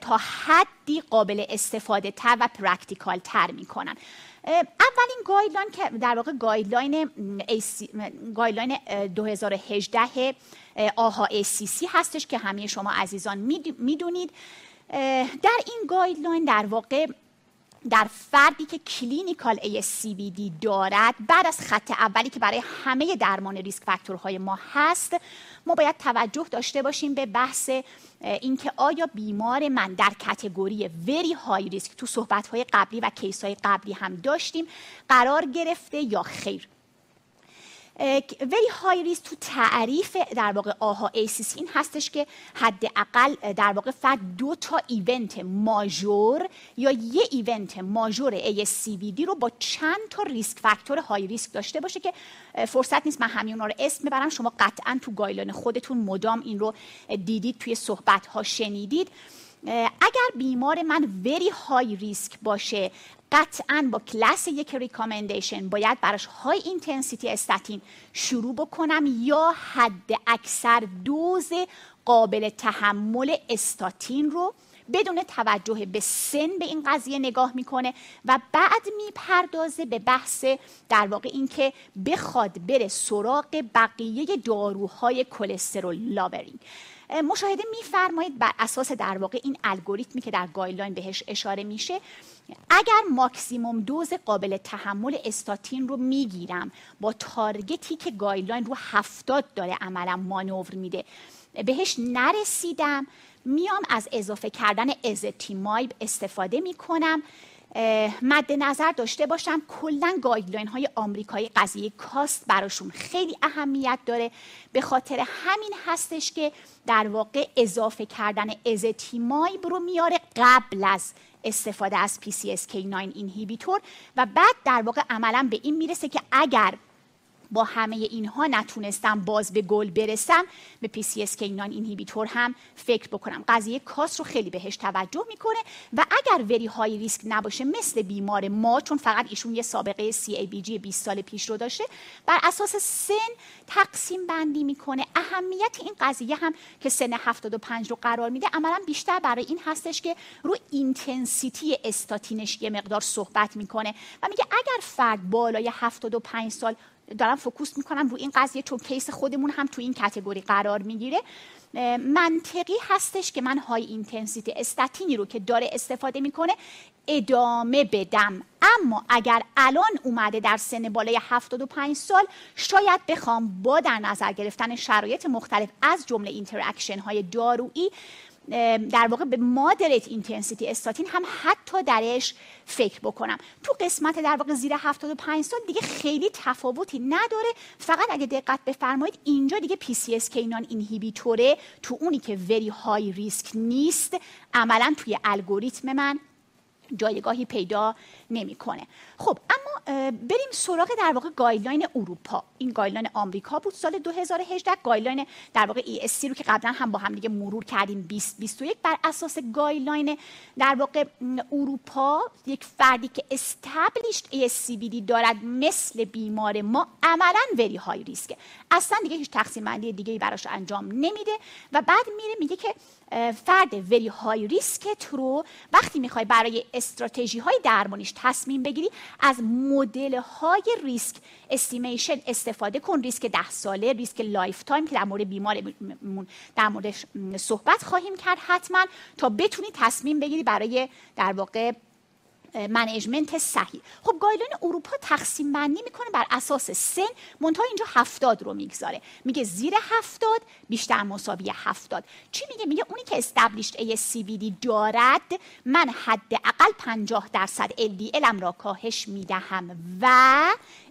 تا حدی قابل استفاده تر و practical تر می‌کنن. اولین guideline که در واقع guideline guideline 2018 AHA ACC هستش که همه شما عزیزان می‌دونید. در این guideline در واقع در فردی که clinical ASCVD دارد بعد از خط اولی که برای همه درمان risk factor های ما هست ما باید توجه داشته باشیم به بحث اینکه آیا بیمار من در category very high risk تو صحبت های قبلی و case های قبلی هم داشتیم قرار گرفته یا خیر. very high risk تو تعریف در واقع آها ایسیس این هستش که حداقل در واقع فقط دو تا event major یا یه event major ASCVD رو با چند تا risk factor high risk داشته باشه که فرصت نیست من همین رو اسم ببرم. شما قطعا تو guideline خودتون مدام این رو دیدید توی صحبت ها شنیدید. اگر بیمار من very high risk باشه قطعا با کلاس یک recommendation باید براش high intensity استاتین شروع بکنم یا حد اکثر دوز قابل تحمل استاتین رو بدون توجه به سن به این قضیه نگاه می‌کنه و بعد می‌پردازه به بحث در واقع اینکه بخواد بره سراغ بقیه داروهای کلسترول lowering مشاهده میفرمایید بر اساس در واقع این الگوریتمی که در guideline بهش اشاره میشه اگر ماکسیموم دوز قابل تحمل استاتین رو می‌گیرم با target ی که guideline رو هفتاد داره عملا مانور میده بهش نرسیدم میام از اضافه کردن ازتیمایب استفاده می‌کنم مد نظر داشته باشم کلا guideline های آمریکایی قضیه cost براشون خیلی اهمیت داره. به خاطر همین هستش که در واقع اضافه کردن ازتیمایب رو میاره قبل از استفاده از PCSK9 inhibitor و بعد در واقع عملا به این می‌رسه که اگر با همه اینها نتونستم باز به گل برسم. به PCSK9 اینهیبیتور هم فکر بکنم. قضیه کاس رو خیلی بهش توجه می‌کنه و اگر وری های ریسک نباشه مثل بیمار ما چون فقط ایشون یه سابقه CABG 20 سال پیش رو داشته بر اساس سن تقسیم بندی می‌کنه. اهمیت این قضیه هم که سن 75 رو قرار میده عملا بیشتر برای این هستش که رو intensity استاتینش یه مقدار صحبت می‌کنه و میگه اگر فرد بالای 75 سال دارم focus می‌کنم رو این قضیه چون case خودمون هم تو این category قرار می‌گیره. منطقی هستش که من high intensity استاتینی رو که داره استفاده می‌کنه ادامه بدم. اما اگر الان اومده در سن بالای 75 سال شاید بخوام با در نظر گرفتن شرایط مختلف از جمله interaction های دارویی در واقع به moderate intensity استاتین هم حتی درش فکر بکنم. تو قسمت در واقع زیر 75 سال دیگه خیلی تفاوتی نداره. فقط اگه دقت بفرمایید اینجا دیگه PCSK9 inhibitor ه تو اونی که very high risk نیست عملا توی الگوریتم من جایگاهی پیدا نمی‌کنه. خب اما بریم سراغ در واقع guideline اروپا. این guideline آمریکا بود. سال 2018 guideline در واقع ESC رو که قبلا هم با هم دیگه مرور کردیم 2021 بر اساس guideline در واقع اروپا یک فردی که established ASCVD دارد مثل بیمار ما عملا very high risk ه اصلا دیگه هیچ تقسیم بندی دیگه براش انجام نمیده و بعد میره میگه که فرد very high risk ت رو وقتی می‌خوای برای استراتژی های درمانیش تصمیم بگیری از مدل های ریسک estimation استفاده کن. ریسک ده ساله ریسک lifetime که در مورد بیمارمون در موردش صحبت خواهیم کرد حتما تا بتونی تصمیم بگیری برای در واقع management صحیح. خب guideline اروپا تقسیم بندی می‌کنه بر اساس سن منتها اینجا هفتاد رو می‌گذاره. میگه زیر هفتاد بیشتر مساوی هفتاد. چی میگه؟ میگه اونی که established ASCVD دارد من حداقل 50 درصد LDL ام را کاهش می‌دهم و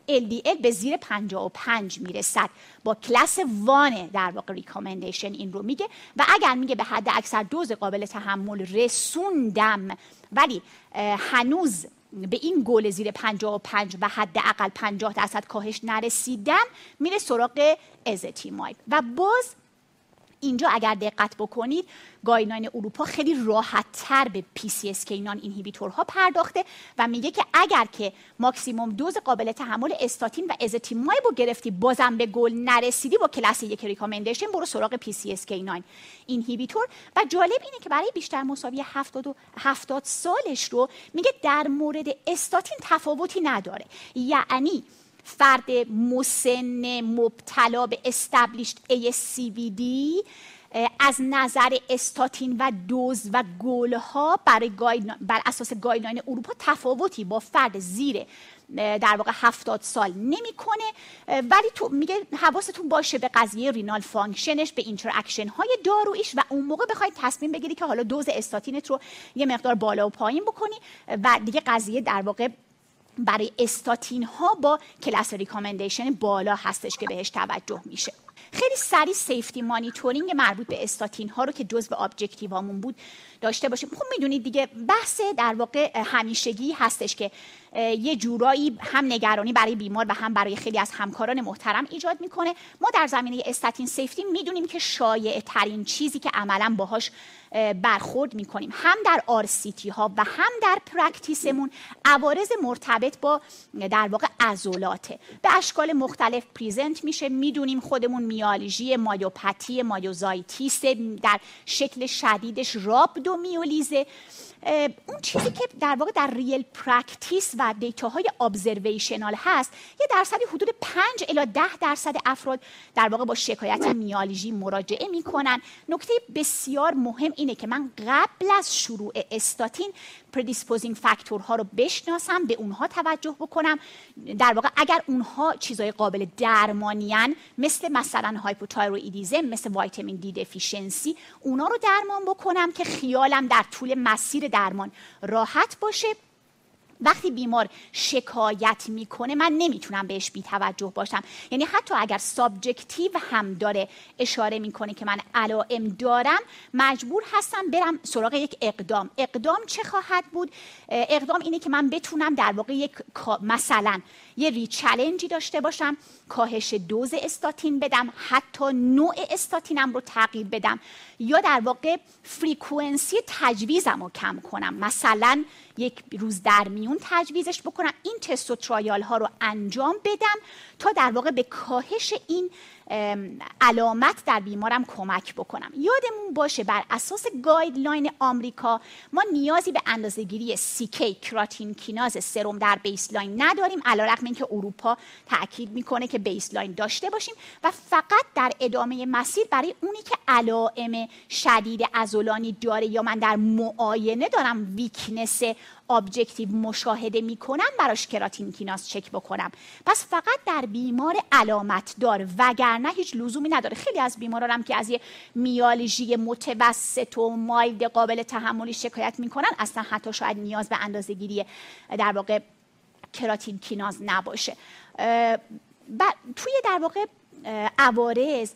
LDL به زیر 55 می‌رسد. با class one در واقع recommendation این رو میگه. و اگر میگه به حد اکثر دوز قابل تحمل رسوندم ولی هنوز به این گل زیر 55 و حداقل 50 درصد کاهش نرسیدم میره سراغ ازتیمایب و باز اینجا اگر دقت بکنید guideline اروپا خیلی راحت تر به PCSK9 inhibitor ها پرداخته و میگه که اگر که ماکسیموم دوز قابل تحمل استاتین و ازتیمایب رو گرفتی بازم به گل نرسیدی با کلاس یک ریکامندیشن برو سراغ PCSK9 اینهیبیتور و جالب اینه که برای بیشتر مساوی 70 70 سالش رو میگه در مورد استاتین تفاوتی نداره. یعنی فرد مسن مبتلا به استبلیشد ASCVD از نظر استاتین و دوز و گلها برای بر اساس guideline اروپا تفاوتی با فرد زیر در واقع هفتاد سال نمی‌کنه. ولی تو میگه حواستون باشه به قضیه renal function ش به interaction های دارویش و اون موقع بخواید تصمیم بگیری که حالا دوز استاتینت رو یه مقدار بالا و پایین بکنی. و دیگه قضیه در واقع برای استاتین ها با class recommendation بالا هستش که بهش توجه میشه. خیلی سریع safety monitoring مربوط به استاتین ها رو که جزء objective امون بود داشته باشیم. خب می‌دونید دیگه بحث در واقع همیشگی هستش که یه جورایی هم نگرانی برای بیمار و هم برای خیلی از همکاران محترم ایجاد می‌کنه. ما در زمینه statin safety می‌دونیم که شایع ترین چیزی که عملا باهاش برخورد می‌کنیم. هم در RCT ها و هم در practice مون عوارض مرتبط با در واقع عضلاته به اشکال مختلف present میشه. می‌دونیم خودمون میالژی myopathy myositis در شکل شدیدش رابدومیولیزه. اون چیزی که در واقع در real practice و data های observational هست یه درصدی حدود 5 الی 10 درصد افراد در واقع با شکایت میالژی مراجعه می‌کنن. نکته بسیار مهم اینه که من قبل از شروع استاتین predisposing factor ها رو بشناسم به اونها توجه بکنم. در واقع اگر اونها چیزای قابل درمانیان مثل مثلا hypothyroidism مثل vitamin D deficiency اونا رو درمان بکنم که خیالم در طول مسیر درمان راحت باشه. وقتی بیمار شکایت می‌کنه من نمی‌تونم بهش بی توجه باشم. یعنی حتی اگر subjective هم داره اشاره می‌کنه که من علائم دارم مجبور هستم برم سراغ یک اقدام. اقدام چه خواهد بود؟ اقدام اینه که من بتونم در واقع یک مثلا یه rechallenge ی داشته باشم کاهش دوز استاتین بدم حتی نوع استاتینم رو تغییر بدم. یا در واقع frequency تجویزم رو کم کنم. مثلا یک روز در میون تجویزش بکنم این تست و trial ها رو انجام بدم تا در واقع به کاهش این علامت در بیمارم کمک بکنم. یادمون باشه بر اساس guideline آمریکا ما نیازی به اندازهگیری CK کراتین کیناز سرم در baseline نداریم علیرغم اینکه اروپا تاکید می‌کنه که baseline داشته باشیم و فقط در ادامه مسیر برای اونی که علائم شدید عضلانی داره یا من در معاینه دارم weakness objective مشاهده می‌کنم براش کراتین کیناز چک بکنم. پس فقط در بیمار علامت دار وگرنه هیچ لزومی نداره. خیلی از بیماران هم که از یه میالژی متوسط و mild قابل تحملی شکایت می‌کنن اصلا حتی شاید نیاز به اندازه گیری در واقع کراتین کیناز نباشه. توی در واقع عوارض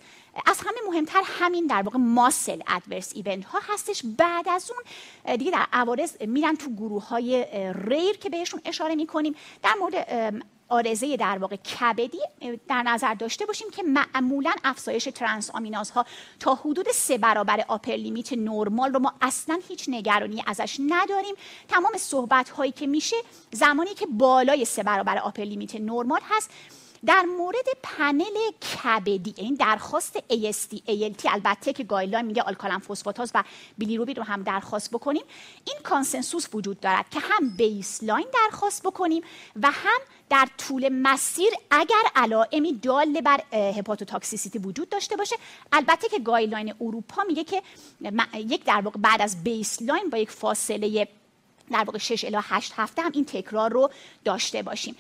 از همه مهمتر همین در واقع ماسل ادورس ایونت ها هستش. بعد از اون دیگه در عوارض میرن تو گروه های ریر که بهشون اشاره می‌کنیم. در مورد آرزه در واقع کبدی در نظر داشته باشیم که معمولا افزایش ترانس آمینازها تا حدود سه برابر آپر لیمیت نرمال رو ما اصلا هیچ نگرانی ازش نداریم. تمام صحبت هایی که میشه زمانی که بالای سه برابر upper limit normal هست در مورد پنل کبدی این درخواست AST ALT البته که guideline میگه آلکالن فسفاتاز و بیلیروبین رو هم درخواست بکنیم. این consensus وجود دارد که هم baseline درخواست بکنیم و هم در طول مسیر اگر علائمی دال بر hepatotoxicity وجود داشته باشه. البته که guideline اروپا میگه که یک در واقع بعد از بیسلاین با یک فاصله در واقع 6 الی 8 هفته هم این تکرار رو داشته باشیم.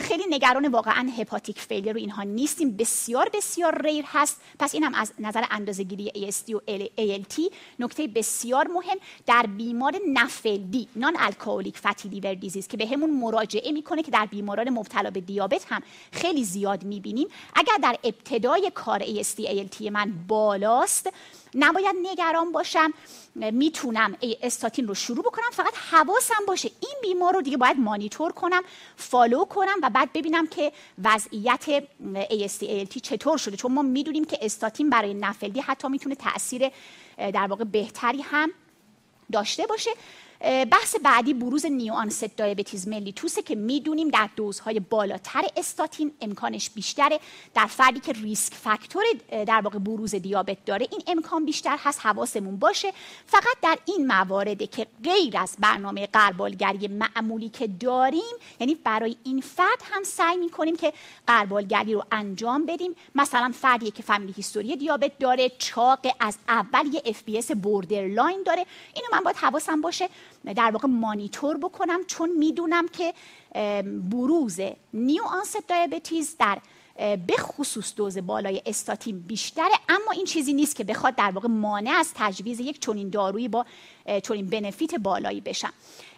خیلی نگران واقعا هپاتیک فیلر رو اینها نیستیم. بسیار بسیار ریر هست. پس این هم از نظر اندازه‌گیری AST و ALT نکته بسیار مهم. در بیمار نفلدی نان الکلیک فتی لیور دیزیز که به همون مراجعه می‌کنه که در بیماران مبتلا به دیابت هم خیلی زیاد می‌بینیم. اگر در ابتدای کار AST ALT من بالاست نباید نگران باشم. می‌تونم استاتین رو شروع بکنم فقط حواسم باشه. این بیمار رو دیگه باید مانیتور کنم فالو کنم و بعد ببینم که وضعیت AST چطور شده. چون ما می‌دونیم که استاتین برای نفلدی حتی می‌تونه تاثیر در واقع بهتری هم داشته باشه. بحث بعدی بروز نیوانست دیابتیز ملیتوسه که می‌دونیم در دوزهای بالاتر استاتین امکانش بیشتره. در فردی که risk factor در واقع بروز دیابت داره این امکان بیشتر هست حواسمون باشه. فقط در این موارده که غیر از برنامه غربالگری معمولی که داریم یعنی برای این فرد هم سعی می‌کنیم که غربالگری رو انجام بدیم. مثلا فردی که family history دیابت داره چاق از اول یه FBS borderline داره. اینو من باید حواسم باشه. در واقع مانیتور بکنم چون می‌دونم که بروز نیو آنست دیابتیز در به خصوص دوز بالای استاتین بیشتره. اما این چیزی نیست که بخواد در واقع مانع از تجویز یک چنین دارویی با چنین بنفیت بالایی بشم.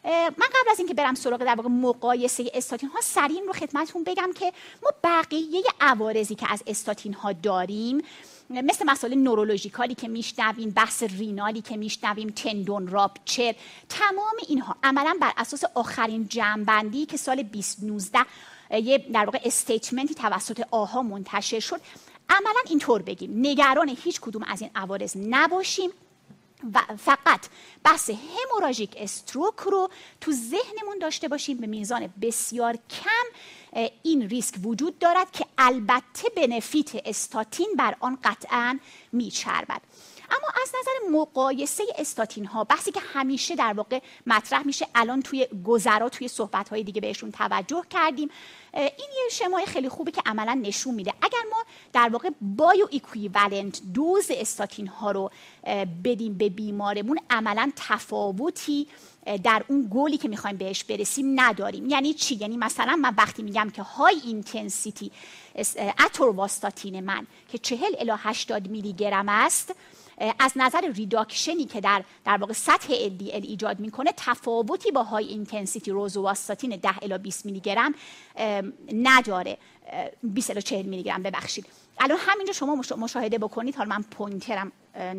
من قبل از اینکه برم سراغ در واقع مقایسه استاتین ها سریع رو خدمتتون بگم که ما بقیه عوارضی که از استاتین ها داریم مثل مسائل نورولوژیکالی که میشنویم بحث رینالی که میشنویم تندون راپچر تمام اینها عملا بر اساس آخرین جنبندی که سال 2019 یه در واقع استیتمنتی توسط آها منتشر شد. عملا اینطور بگیم نگران هیچ کدوم از این عوارض نباشیم و فقط بحث هموراژیک استروک رو تو ذهنمون داشته باشیم به میزان بسیار کم. این ریسک وجود دارد که البته بنفیت استاتین بر آن قطعا میچربد. اما از نظر مقایسه استاتین ها بحثی که همیشه در واقع مطرح میشه الان توی گذرا توی صحبت های دیگه بهشون توجه کردیم این یه شمای خیلی خوبی که عملا نشون میده. اگر ما در واقع bioequivalent دوز استاتین ها رو بدیم به بیمارمون عملا تفاوتی در اون گولی که می‌خوایم بهش برسیم نداریم. یعنی چی؟ یعنی مثلا من وقتی میگم که high intensity اتورواستاتین من که 40 الی 80 میلی گرم است از نظر reduction ی که در در واقع سطح LDL ایجاد می‌کنه تفاوتی با high intensity روزوواستاتین 10 الی 20 میلی گرم نداره. 20 الی 40 میلی گرم. ببخشید. الان همینجا شما مشاهده بکنید. حالا من pointer م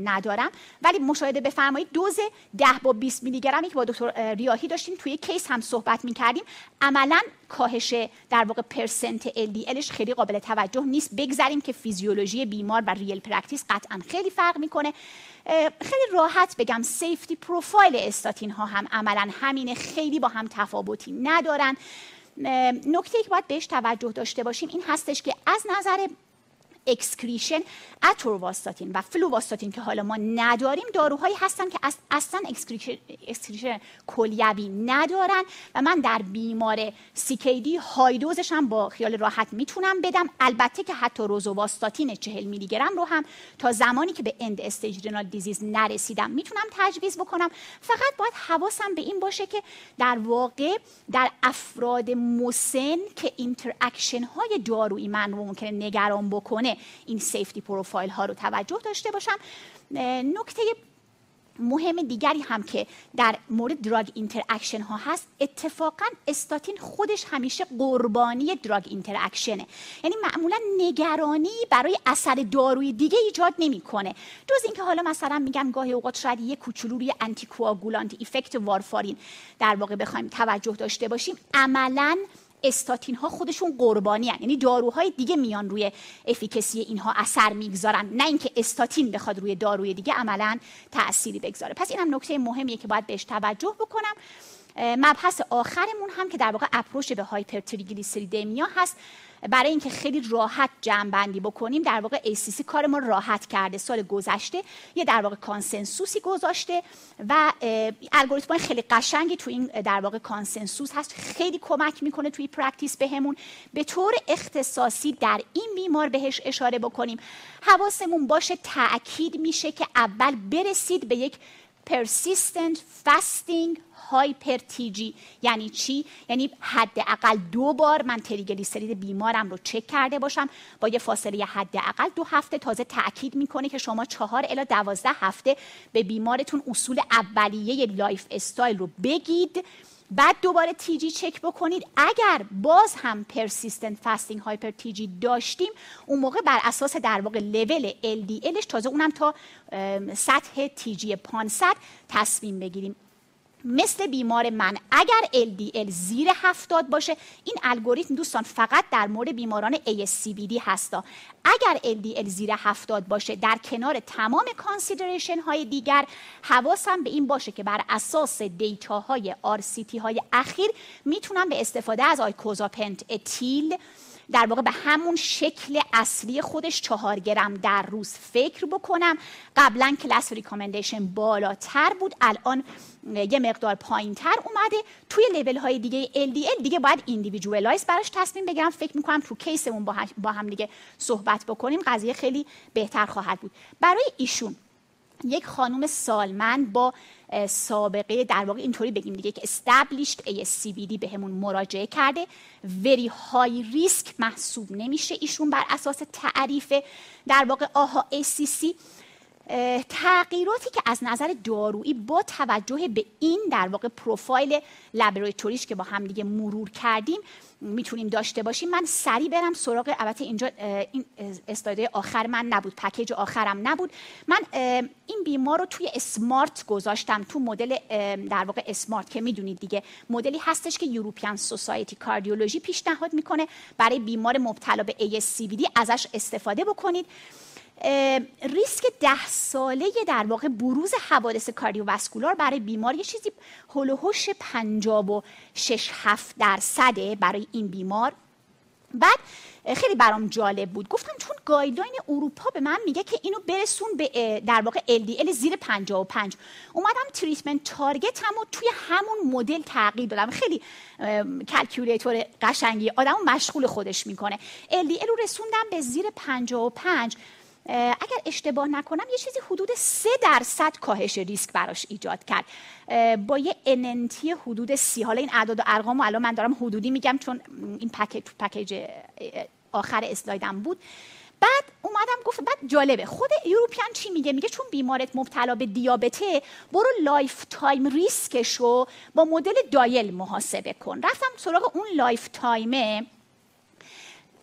ندارم. ولی مشاهده بفرمایید. دوز 10 با 20 میلی گرمی که با دکتر ریاهی داشتیم توی case هم صحبت می‌کردیم. عملا کاهش در واقع percent LDL ش خیلی قابل توجه نیست. بگذاریم که فیزیولوژی بیمار و real practice قطعا خیلی فرق می‌کنه. خیلی راحت بگم safety profile استاتین ها هم عملا همینه. خیلی با هم تفاوتی ندارن. نکته که باید بهش توجه داشته باشیم این هستش که از نظر excretion اتورواستاتین و فلوواستاتین که حالا ما نداریم داروهایی هستن که اصلا excretion کلیوی ندارن و من در بیمار CKD high dose ش هم با خیال راحت می‌تونم بدم. البته که حتی روزوواستاتین 40 میلی گرم رو هم تا زمانی که به end stage renal disease نرسیدم می‌تونم تجویز بکنم. فقط باید حواسم به این باشه که در واقع در افراد مسن که interaction های دارویی من رو ممکنه نگران بکنه این safety profile ها رو توجه داشته باشم. نکته مهم دیگری هم که در مورد drug interaction ها هست اتفاقا استاتین خودش همیشه قربانی drug interaction ه یعنی معمولا نگرانی برای اثر داروی دیگه ایجاد نمی‌کنه. جز اینکه حالا مثلا میگم گاهی اوقات شاید یه کوچولو روی anticoagulant effect وارفارین در واقع بخوایم توجه داشته باشیم عملا استاتین ها خودشون قربانی ان. یعنی داروهای دیگه میان روی efficacy اینها اثر می‌گذارن. نه اینکه استاتین بخواد روی داروی دیگه عملا تأثیری بگذاره. پس این هم نکته مهمیه که باید بهش توجه بکنم. مبحث آخرمون هم که در واقع approach به hypertriglyceridemia هست. برای اینکه خیلی راحت جمع بکنیم در واقع ACC کار ما راحت کرده. سال گذشته یه در واقع consensus ی گذاشته و الگوریتم خیلی قشنگی تو این در واقع consensus هست. خیلی کمک می‌کنه توی practice بهمون. به طور اختصاصی در این بیمار بهش اشاره بکنیم. حواسمون باشه تاکید میشه که اول برسید به یک persistent fasting hyper TG یعنی چی؟ یعنی حداقل دو بار من تریگلیسرید بیمارم رو چک کرده باشم. با یه فاصله حداقل دو هفته تازه تاکید می‌کنه که شما چهار الی دوازده هفته به بیمارتون اصول اولیه lifestyle رو بگید. بعد دوباره TG چک بکنید. اگر باز هم persistent fasting hyper TG داشتیم اون موقع بر اساس در واقع لول LDLش تازه اونم تا سطح TG 500 تصمیم بگیریم. مثل بیمار من. اگر LDL زیر 70 باشه این الگوریتم دوستان فقط در مورد بیماران ASCVD هستا اگر LDL زیر 70 باشه در کنار تمام consideration های دیگر حواسم به این باشه که بر اساس data های RCT های اخیر می‌تونم به استفاده از icosapent ethyl در واقع به همون شکل اصلی خودش چهار گرم در روز فکر بکنم. قبلا class recommendation بالاتر بود. الان یه مقدار پایین تر اومده. توی لیول های دیگه LDL دیگه باید individualize براش تصمیم بگیرم. فکر می‌کنم تو case مون با هم دیگه صحبت بکنیم قضیه خیلی بهتر خواهد بود. برای ایشون یک خانم سالمند با سابقه در واقع اینطوری بگیم دیگه که established ASCVD به همون مراجعه کرده. Very high risk محسوب نمیشه ایشون بر اساس تعریف در واقع آها ACC تغییراتی که از نظر دارویی با توجه به این در واقع پروفایل لابراتوریش که با هم دیگه مرور کردیم می‌تونیم داشته باشیم. من سریع برم سراغ البته اینجا این استاده آخر من نبود پکیج آخرم نبود. من این بیمار رو توی اسمارت گذاشتم تو مدل در واقع اسمارت که می‌دونید دیگه مدلی هستش که یوروپیان سوسایتی کاردیولوژی پیشنهاد می‌کنه برای بیمار مبتلا به ASCVD ازش استفاده بکنید. ریسک ده ساله در واقع بروز حوادث کاردیوواسکولار برای بیمار یه چیزی هلوهوش 56 7 درصده برای این بیمار. بعد خیلی برام جالب بود. گفتم چون guideline اروپا به من میگه که اینو برسون به در واقع LDL زیر 55 اومدم treatment target هم توی همون مدل تغییر دادم. خیلی calculator قشنگی آدمو مشغول خودش می‌کنه. LDL رو رسوندم به زیر 55 اگر اشتباه نکنم یه چیزی حدود سه درصد کاهش ریسک براش ایجاد کرد. با یه NNT ی حدود سی. حالا این اعداد و ارقام الان من دارم حدودی میگم چون این پکیج پکیج آخر اسلایدم بود. بعد اومدم گفت بعد جالبه. خود European چی میگه؟ میگه چون بیمارت مبتلا به دیابته برو lifetime risk ش رو با مدل DIAL محاسبه کن. رفتم سراغ اون lifetime ه.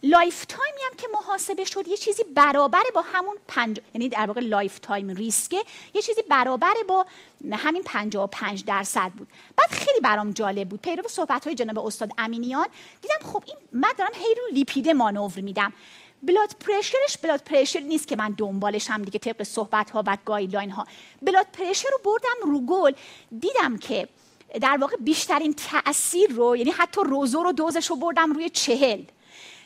lifetime ی هم که محاسبه شد یه چیزی برابر با همون پنج یعنی در واقع lifetime risk ه یه چیزی برابر با همین 55 درصد بود. بعد خیلی برام جالب بود. پیرو صحبت های جناب استاد امینیان دیدم خب این من دارم هی رو lipid مانور میدم. blood pressure ش blood pressure نیست که من دنبالش هم دیگه طبق صحبت ها و guideline ها blood pressure رو بردم رو گل دیدم که در واقع بیشترین تاثیر رو یعنی حتی روزو رو دوزش رو بردم روی چهل.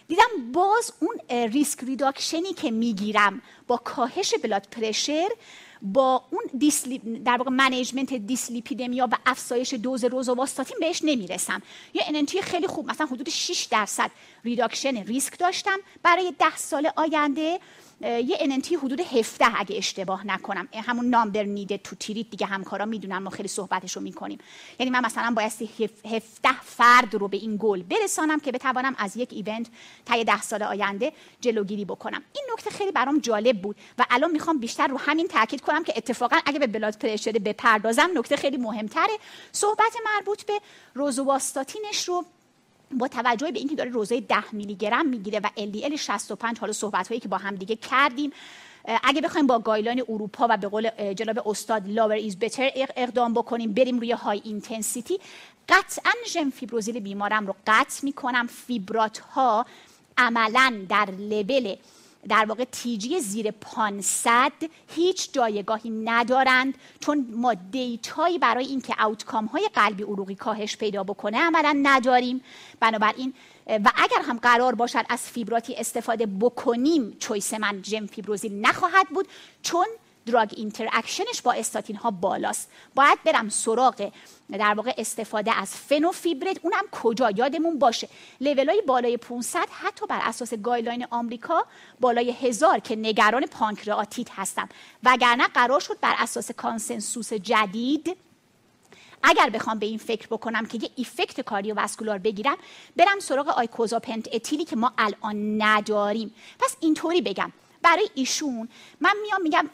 دیدم باز اون risk reduction ی که می‌گیرم با کاهش blood pressure با اون در واقع management dyslipidemia و افزایش دوز روزوواستاتین بهش نمی‌رسم. یه NNT ی خیلی خوب مثلا حدود 6 درصد reduction risk داشتم. برای ده سال آینده یه NNT ی حدود 17 اگه اشتباه نکنم. همون number needed to treat دیگه همکارا می‌دونن ما خیلی صحبتش رو می‌کنیم. یعنی من مثلا بایستی 17 فرد رو به این گل برسانم که بتوانم از یک event تا 10 سال آینده جلوگیری بکنم. این نکته خیلی برام جالب بود و الان می‌خوام بیشتر رو همین تاکید کنم که اتفاقا اگه به blood pressure بپردازم نکته خیلی مهمتره. صحبت مربوط به روزواستاتینش رو با توجه به اینکه داره روز 10 میلی گرم می‌گیره و LDL 65 حالا صحبت هایی که با هم دیگه کردیم اگه بخوایم با guideline اروپا و به قول جناب استاد lower is better اقدام بکنیم بریم روی high intensity قطعا جم فیبروزیل بیمارم رو قطع می‌کنم. فیبرات ها عملا در level در واقع TG زیر 500 هیچ جایگاهی ندارند چون ما data یی برای اینکه outcome های قلبی عروقی کاهش پیدا بکنه عملا نداریم. بنابراین و اگر هم قرار باشد از فیبراتی استفاده بکنیم choice من جم فیبروزیل نخواهد بود چون drug interaction ش با استاتین ها بالاست. باید برم سراغ در واقع استفاده از فنوفیبرات. اونم کجا؟ یادمون باشه. لیول های بالای 500 حتی بر اساس guideline آمریکا بالای هزار که نگران پانکراتیت هستم. وگرنه قرار شد بر اساس consensus جدید اگر بخوام به این فکر بکنم که یه effect cardiovascular بگیرم برم سراغ icosapent ethyl ی که ما الان نداریم. پس اینطوری بگم. برای ایشون. من میام میگم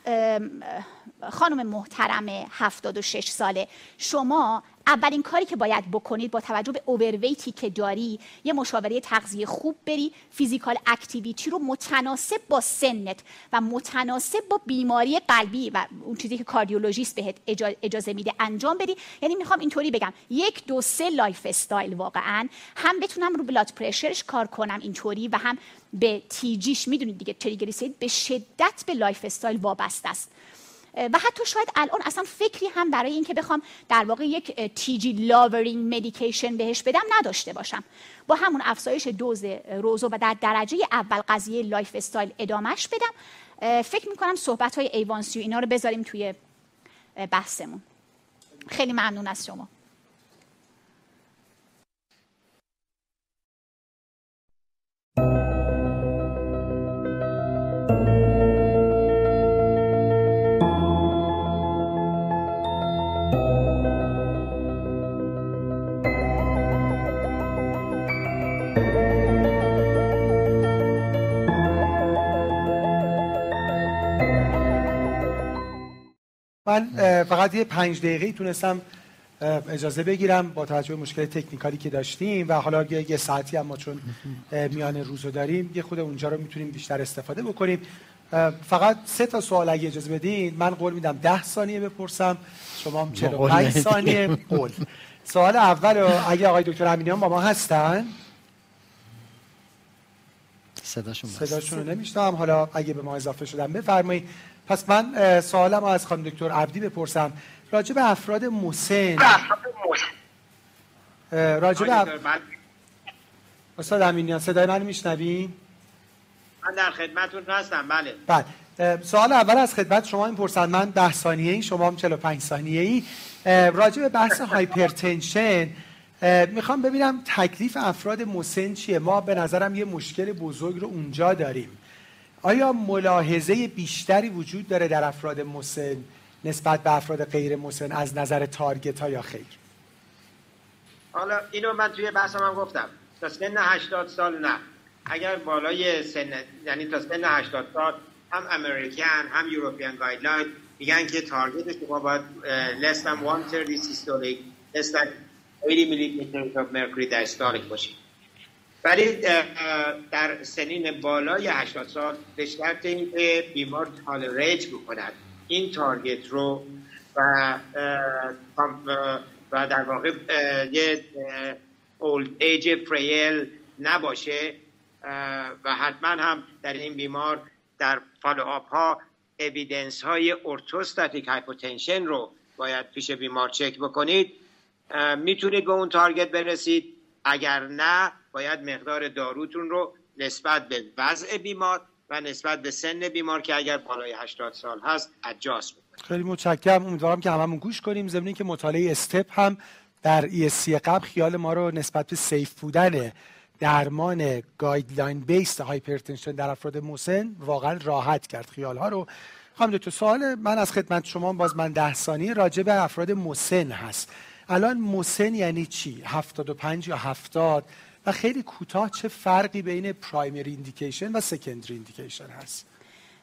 خانم محترم 76 ساله. شما اولین کاری که باید بکنید با توجه به overweight ی که داری یه مشاوره تغذیه خوب بری physical activity رو متناسب با سنت و متناسب با بیماری قلبی و اون چیزی که کاردیولوژیست بهت اجازه میده انجام بدی. یعنی می‌خوام اینطوری بگم یک دو سه lifestyle واقعا. هم بتونم رو blood pressure ش کار کنم اینطوری و هم به TG ش می‌دونید دیگه تریگلیسیرید به شدت به lifestyle وابسته است. و حتی شاید الان اصلا فکری هم برای اینکه بخوام در واقع یک TG lowering medication بهش بدم نداشته باشم. با همون افزایش دوز rosu و در درجه اول قضیه lifestyle ادامش بدم. فکر می‌کنم صحبت های A1C و اینا رو بذاریم توی بحثمون. خیلی ممنون از شما. من فقط یه پنج دقیقه تونستم اجازه بگیرم با توجه به مشکل تکنیکالی که داشتیم و حالا یه ساعتی هم ما چون میان روزو داریم یه خود اونجا رو می‌تونیم بیشتر استفاده بکنیم. فقط سه تا سوال اگه اجازه بدین من قول میدم ده ثانیه بپرسم شما هم 45 ثانیه قول. سوال اول رو اگه آقای دکتر امینیان با ما هستن؟ صداشون صداشون رو نمیشتم حالا اگه به ما اضافه شدن بفرمایید. پس من سوالم از خانم دکتر عبدی بپرسم. راجع به افراد مسن. راجع به استاد امینیان صدای من میشنوین؟ من در خدمتتون هستم بله. بله. سوال اول از خدمت شما این پرسن. من 10 ثانیه ای شما هم 45 ثانیه ای راجع به بحث هایپرتنشن می‌خوام ببینم تکلیف افراد مسن چیه. ما به نظرم یه مشکل بزرگ رو اونجا داریم. آیا ملاحظه بیشتری وجود داره در افراد مسن نسبت به افراد غیر مسن از نظر target ها یا خیر؟ حالا اینو من توی بحثم هم گفتم. تا سن 80 سال نه. اگر بالای سن یعنی تا سن 80 سال هم American هم European guideline میگن که target شما باید less than 130 systolic less than 80 millimeter of mercury diastolic باشید ولی در سنین بالای 80 سال به شرط اینکه بیمار tolerate بکند. این target رو و و در واقع یه old age frail نباشه و حتما هم در این بیمار در follow-up ها evidence های orthostatic hypotension رو باید پیش بیمار چک بکنید. می‌تونید به اون target برسید. اگر نه باید مقدار داروتون رو نسبت به وضع بیمار و نسبت به سن بیمار که اگر بالای 80 سال هست اجاز بکنید. خیلی متشکرم. امیدوارم که هممون گوش کنیم. ضمن که مطالعه STEP هم در ESC قبل خیال ما رو نسبت به safe بودن درمان guideline based hypertension در افراد مسن واقعا راحت کرد. خیال ها رو خانم دکتر سوال من از خدمت شما باز من ده ثانیه راجع به افراد مسن هست. الان مسن یعنی چی؟ 75 یا 70 و خیلی کوتاه چه فرقی بین primary indication و secondary indication هست؟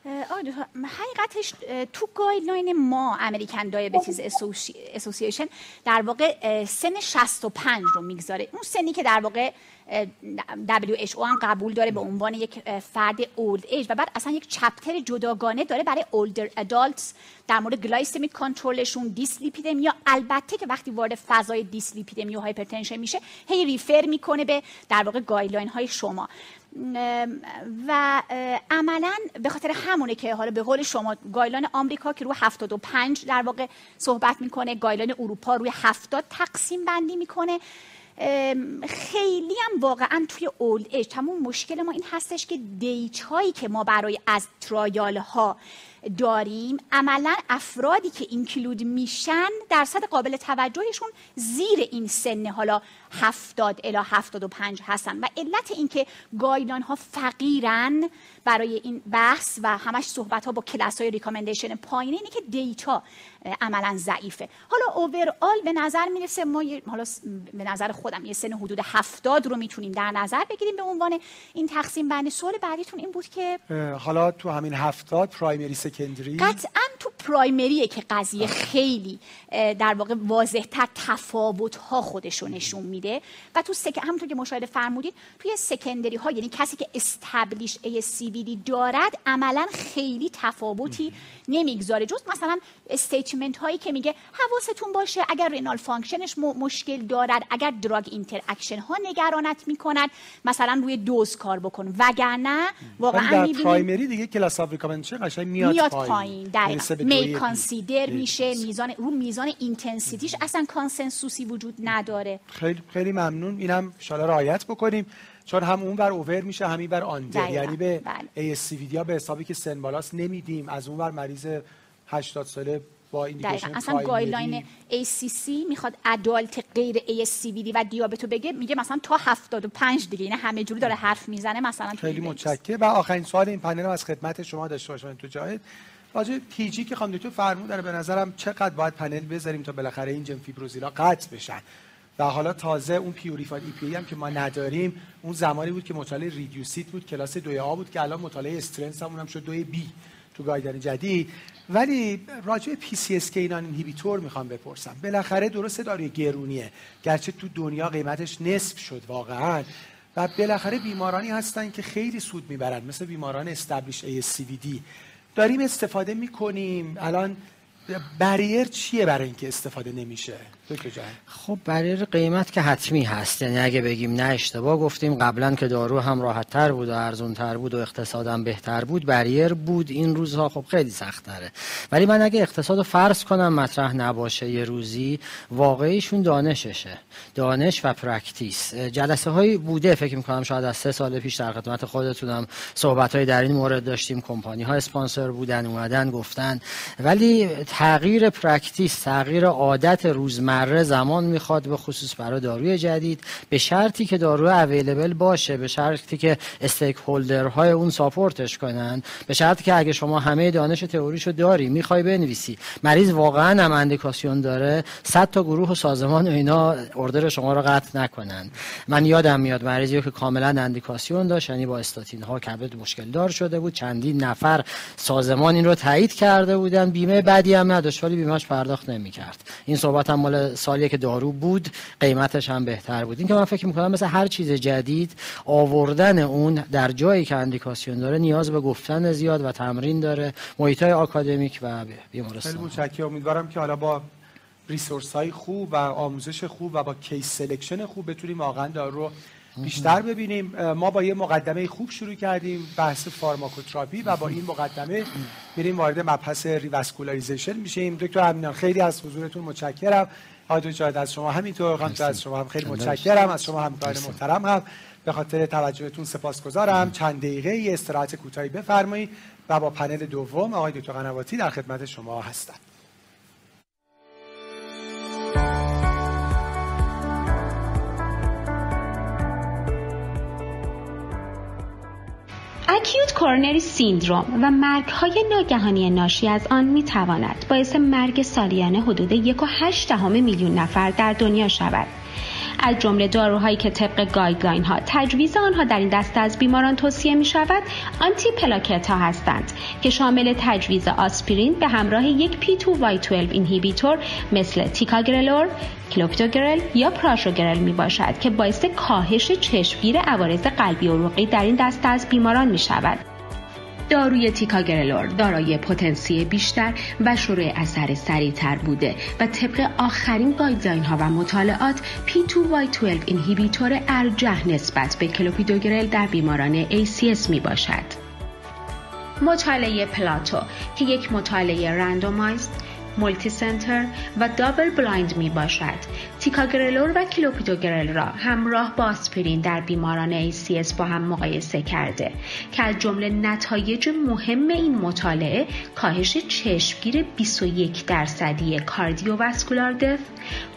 حقیقتش تو guideline ما American Diabetes Association در واقع سن 65 رو می‌گذاره. اون سنی که در واقع WHO هم قبول داره به عنوان یک فرد old age و بعد اصلا یک chapter جداگانه داره برای older adults در مورد glycemic control شون dyslipidemia البته که وقتی وارد فضای دیسلیپیدمیا و hypertension میشه هی refer می‌کنه به در واقع guideline های شما. و عملا به خاطر همونه که حالا به قول شما guideline آمریکا که روی 75 در واقع صحبت می‌کنه guideline اروپا روی 70 تقسیم بندی می‌کنه. خیلی هم واقعا توی old age تمام مشکل ما این هستش که data هایی که ما برای از trial ها داریم عملا افرادی که include میشن درصد قابل توجهشون زیر این سن. حالا 70 الی 75 هستن. و علت اینکه guideline ها فقیرن برای این بحث و همش صحبت ها با کلاس های recommendation پایینه اینه که data عملا ضعیفه. حالا overall به نظر می‌رسه ما حالا به نظر خودم یه سن حدود 70 رو می‌تونیم در نظر بگیریم به عنوان این تقسیم بندی. سوال بعدیتون این بود که حالا تو همین 70 primary secondary قطعا تو primary ه که قضیه خیلی در واقع واضح تر تفاوت ها خودشو نشون میده. و تو sec همونطور که مشاهده فرمودید توی secondary ها یعنی کسی که established ASCVD دارد عملا خیلی تفاوتی نمی‌گذاره. جز مثلا statement هایی که میگه حواستون باشه اگر renal function ش مشکل دارد اگر drug interaction ها نگرانت می‌کند مثلا روی دوز کار بکن. وگرنه واقعا در پرایمری دیگه کلاس اف قشنگ میاد, میاد پایین, پایین. می کانسیدر میشه میزان رو میزان اینتنسیتیش اصلا کانسنسوسی وجود نداره. خیلی خیلی ممنون. اینم ان رعایت بکنیم. چون هم اون بر اوور میشه همین بر آندر یعنی به بله. ASCVD ها به حسابی که سن بالاست نمیدیم. از اون بر مریض 80 ساله با ایندیکیشن اصلا گایدلاین ACC می‌خواد ادالت غیر ASCVD و دیابتو بگه میگه مثلا تا 75 دیگه. این همه جوری داره حرف می‌زنه مثلا خیلی متشکرم و آخرین سوال این پنل از خدمت شما داشته باشم تو جای راجع TG که خانم دکتر فرمودن به نظرم چقدر باید پنل بذاریم تا بالاخره این gemfibrozil ا قطع بشن. و حالا تازه اون purified EPA هم که ما نداریم اون زمانی بود که مطالعه REDUCE-IT بود کلاس دوی A بود که الان مطالعه STRENGTH هم اونم شد دوی B تو guideline جدید. ولی راجع PCSK9 inhibitor می‌خوام بپرسم. بالاخره درسته داروی گرونیه. گرچه تو دنیا قیمتش نصف شد واقعا. و بالاخره بیمارانی هستن که خیلی سود می‌برن. مثل بیماران استبلیش دی داریم استفاده می‌کنیم. الان بریر چیه برای اینکه استفاده نمیشه؟ خب برای قیمت که حتمی هست. یعنی اگه بگیم نه اشتباه گفتیم قبلا که دارو هم راحت تر بود و ارزون تر بود و اقتصادم بهتر بود بریر بود این روزها. خب خیلی سخت تره ولی من اگه اقتصاد فرض کنم مطرح نباشه یه روزی واقعیشون دانششه. دانش و practice جلسه هایی بوده فکر می‌کنم شاید از سه سال پیش در خدمت خودتونم صحبت های در این مورد داشتیم. کمپانی ها اسپانسر بودن اومدن گفتن. ولی تغییر practice تغییر عادت روزمره مره زمان می‌خواد به خصوص برای داروی جدید. به شرطی که دارو available باشه به شرطی که استیک های اون ساپورتش کنن. به شرطی که اگه شما همه دانش تئوریشو داری می‌خوای بنویسی. مریض واقعا هم اندیکاسیون داره. 100 تا گروه و سازمان و اینا اردر شما رو قطع نکنن. من یادم میاد مریضی که کاملا اندیکاسیون داشت یعنی با استاتین ها کبد مشکل دار شده بود. چندین نفر سازمان این رو تایید کرده بودن. بیمه بعدی هم نداشت ولی بیمهش پرداخت نمی‌کرد. این صحبت هم مال سالی که دارو بود قیمتش هم بهتر بود. این که من فکر می‌کنم مثل هر چیز جدید آوردن اون در جایی که اندیکاسیون داره نیاز به گفتن زیاد و تمرین داره. محیط های آکادمیک و بیمارستان. خیلی متشکرم امیدوارم که حالا با resource های خوب و آموزش خوب و با case selection خوب بتونیم واقعا دارو بیشتر ببینیم ما با یه مقدمه خوب شروع کردیم بحث فارماکوتراپی و با این مقدمه میریم وارد مبحث revascularization میشیم. دکتر امینان خیلی از حضورتون متشکرم. آقای جاید از شما همینطور. خانم از شما هم خیلی متشکرم. از شما همکار محترم هم. به خاطر توجهتون سپاسگزارم. چند دقیقه ای استراحت کوتاهی بفرمایید و با پنل دوم آقای دکتر قنواتی در خدمت شما هستم. acute coronary syndrome و مرگ های ناگهانی ناشی از آن می تواند باعث مرگ سالیانه حدود 1.8 میلیون نفر در دنیا شود. از جمله داروهایی که طبق guideline ها تجویز آنها در این دسته از بیماران توصیه می شود آنتی پلاکت ها هستند که شامل تجویز آسپرین به همراه یک P2Y12 inhibitor مثل تیکاگرلور، کلوپیدوگرل یا پراشوگرل می باشد که باعث کاهش چشمگیر عوارض قلبی عروقی در این دسته از بیماران می شود. داروی تیکاگرلور دارای potency بیشتر و شروع اثر سریعتر بوده و طبق آخرین guideline ها و مطالعات P2Y12 inhibitor ارجح نسبت به کلوپیدوگرل در بیماران ACS می باشد. مطالعه PLATO که یک مطالعه randomized multicenter و double blind می باشد. تیکاگرلور و کلوپیدوگرل را همراه با آسپرین در بیماران ACS با هم مقایسه کرده که از جمله نتایج مهم این مطالعه کاهش چشمگیر 21 درصدی cardiovascular death،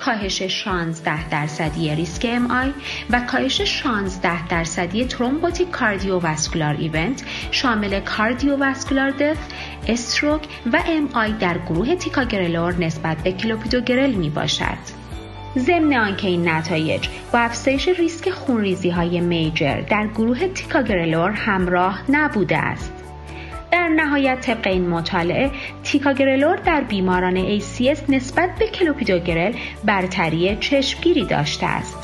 کاهش 16 درصدی ریسک MI و کاهش 16 درصدی thrombotic cardiovascular event شامل cardiovascular death، stroke و MI در گروه تیکاگرلور نسبت به کلوپیدوگرل می باشد. ضمن آنکه این نتایج با افزایش ریسک خونریزی های major در گروه تیکاگرلور همراه نبوده است. در نهایت طبق این مطالعه تیکاگرلور در بیماران ACS نسبت به کلوپیدوگرل برتری چشمگیری داشته است.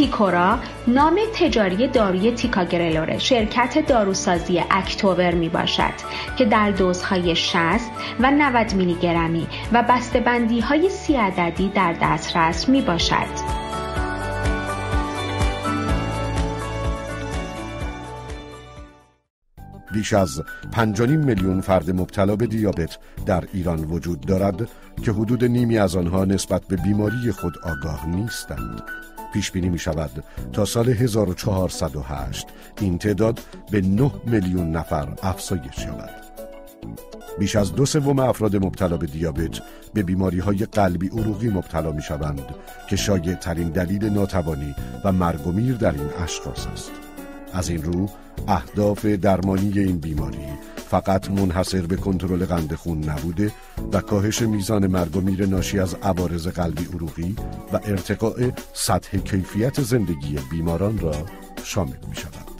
تیکورا نام تجاری داروی تیکاگرلوره شرکت داروسازی اکتوبر می باشد که در دوزهای 60 و 90 میلی گرمی و بندی های سی عددی در دسترس می باشد. بیش از 5.5 میلیون فرد مبتلا به دیابت در ایران وجود دارد که حدود نیمی از آنها نسبت به بیماری خود آگاه نیستند. پیش بینی می شود تا سال 1408 این تعداد به 9 میلیون نفر افزایش یابد. بیش از دو سوم افراد مبتلا به دیابت به بیماری های قلبی عروقی مبتلا می شوند که شایع ترین دلیل ناتوانی و مرگ و میر در این اشخاص است. از این رو اهداف درمانی این بیماری فقط منحصر به کنترل قند خون نبوده و کاهش میزان مرگ و میر ناشی از عوارض قلبی عروقی و ارتقاء سطح کیفیت زندگی بیماران را شامل می شود.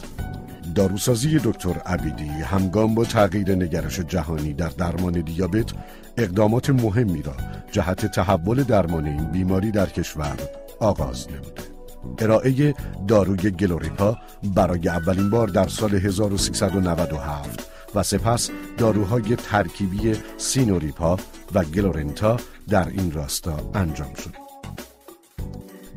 داروسازی دکتر عبیدی همگام با تغییر نگرش جهانی در درمان دیابت اقدامات مهمی را جهت تحول درمان این بیماری در کشور آغاز نموده ارائه داروی گلوریپا برای اولین بار در سال 1397 و سپس داروهای ترکیبی سینوریپا و گلورنتا در این راستا انجام شد.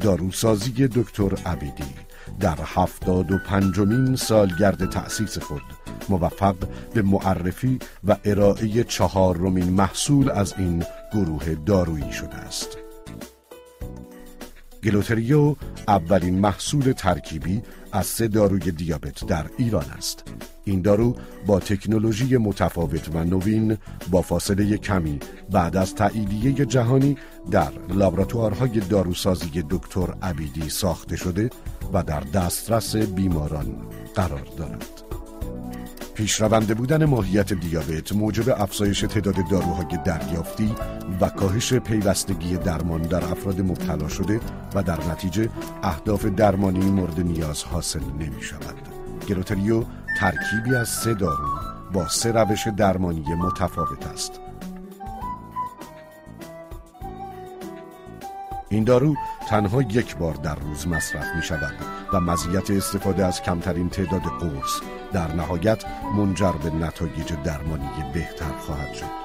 داروسازی دکتر عبیدی در هفتاد و پنجمین سالگرد تأسیس خود موفق به معرفی و ارائه چهارمین محصول از این گروه دارویی شده است. گلوتریو اولین محصول ترکیبی از سه داروی دیابت در ایران است. این دارو با تکنولوژی متفاوت و نوین با فاصله کمی بعد از تاییدیه جهانی در لابراتوارهای داروسازی دکتر عبیدی ساخته شده و در دسترس بیماران قرار دارد. پیشرونده بودن ماهیت دیابت موجب افزایش تعداد داروهای دریافتی و کاهش پیوستگی درمان در افراد مبتلا شده و در نتیجه اهداف درمانی مورد نیاز حاصل نمی شود. گلوتریو ترکیبی از سه دارو با سه روش درمانی متفاوت است. این دارو تنها یک بار در روز مصرف می شود و مزیت استفاده از کمترین تعداد قرص در نهایت منجر به نتایج درمانی بهتر خواهد شد.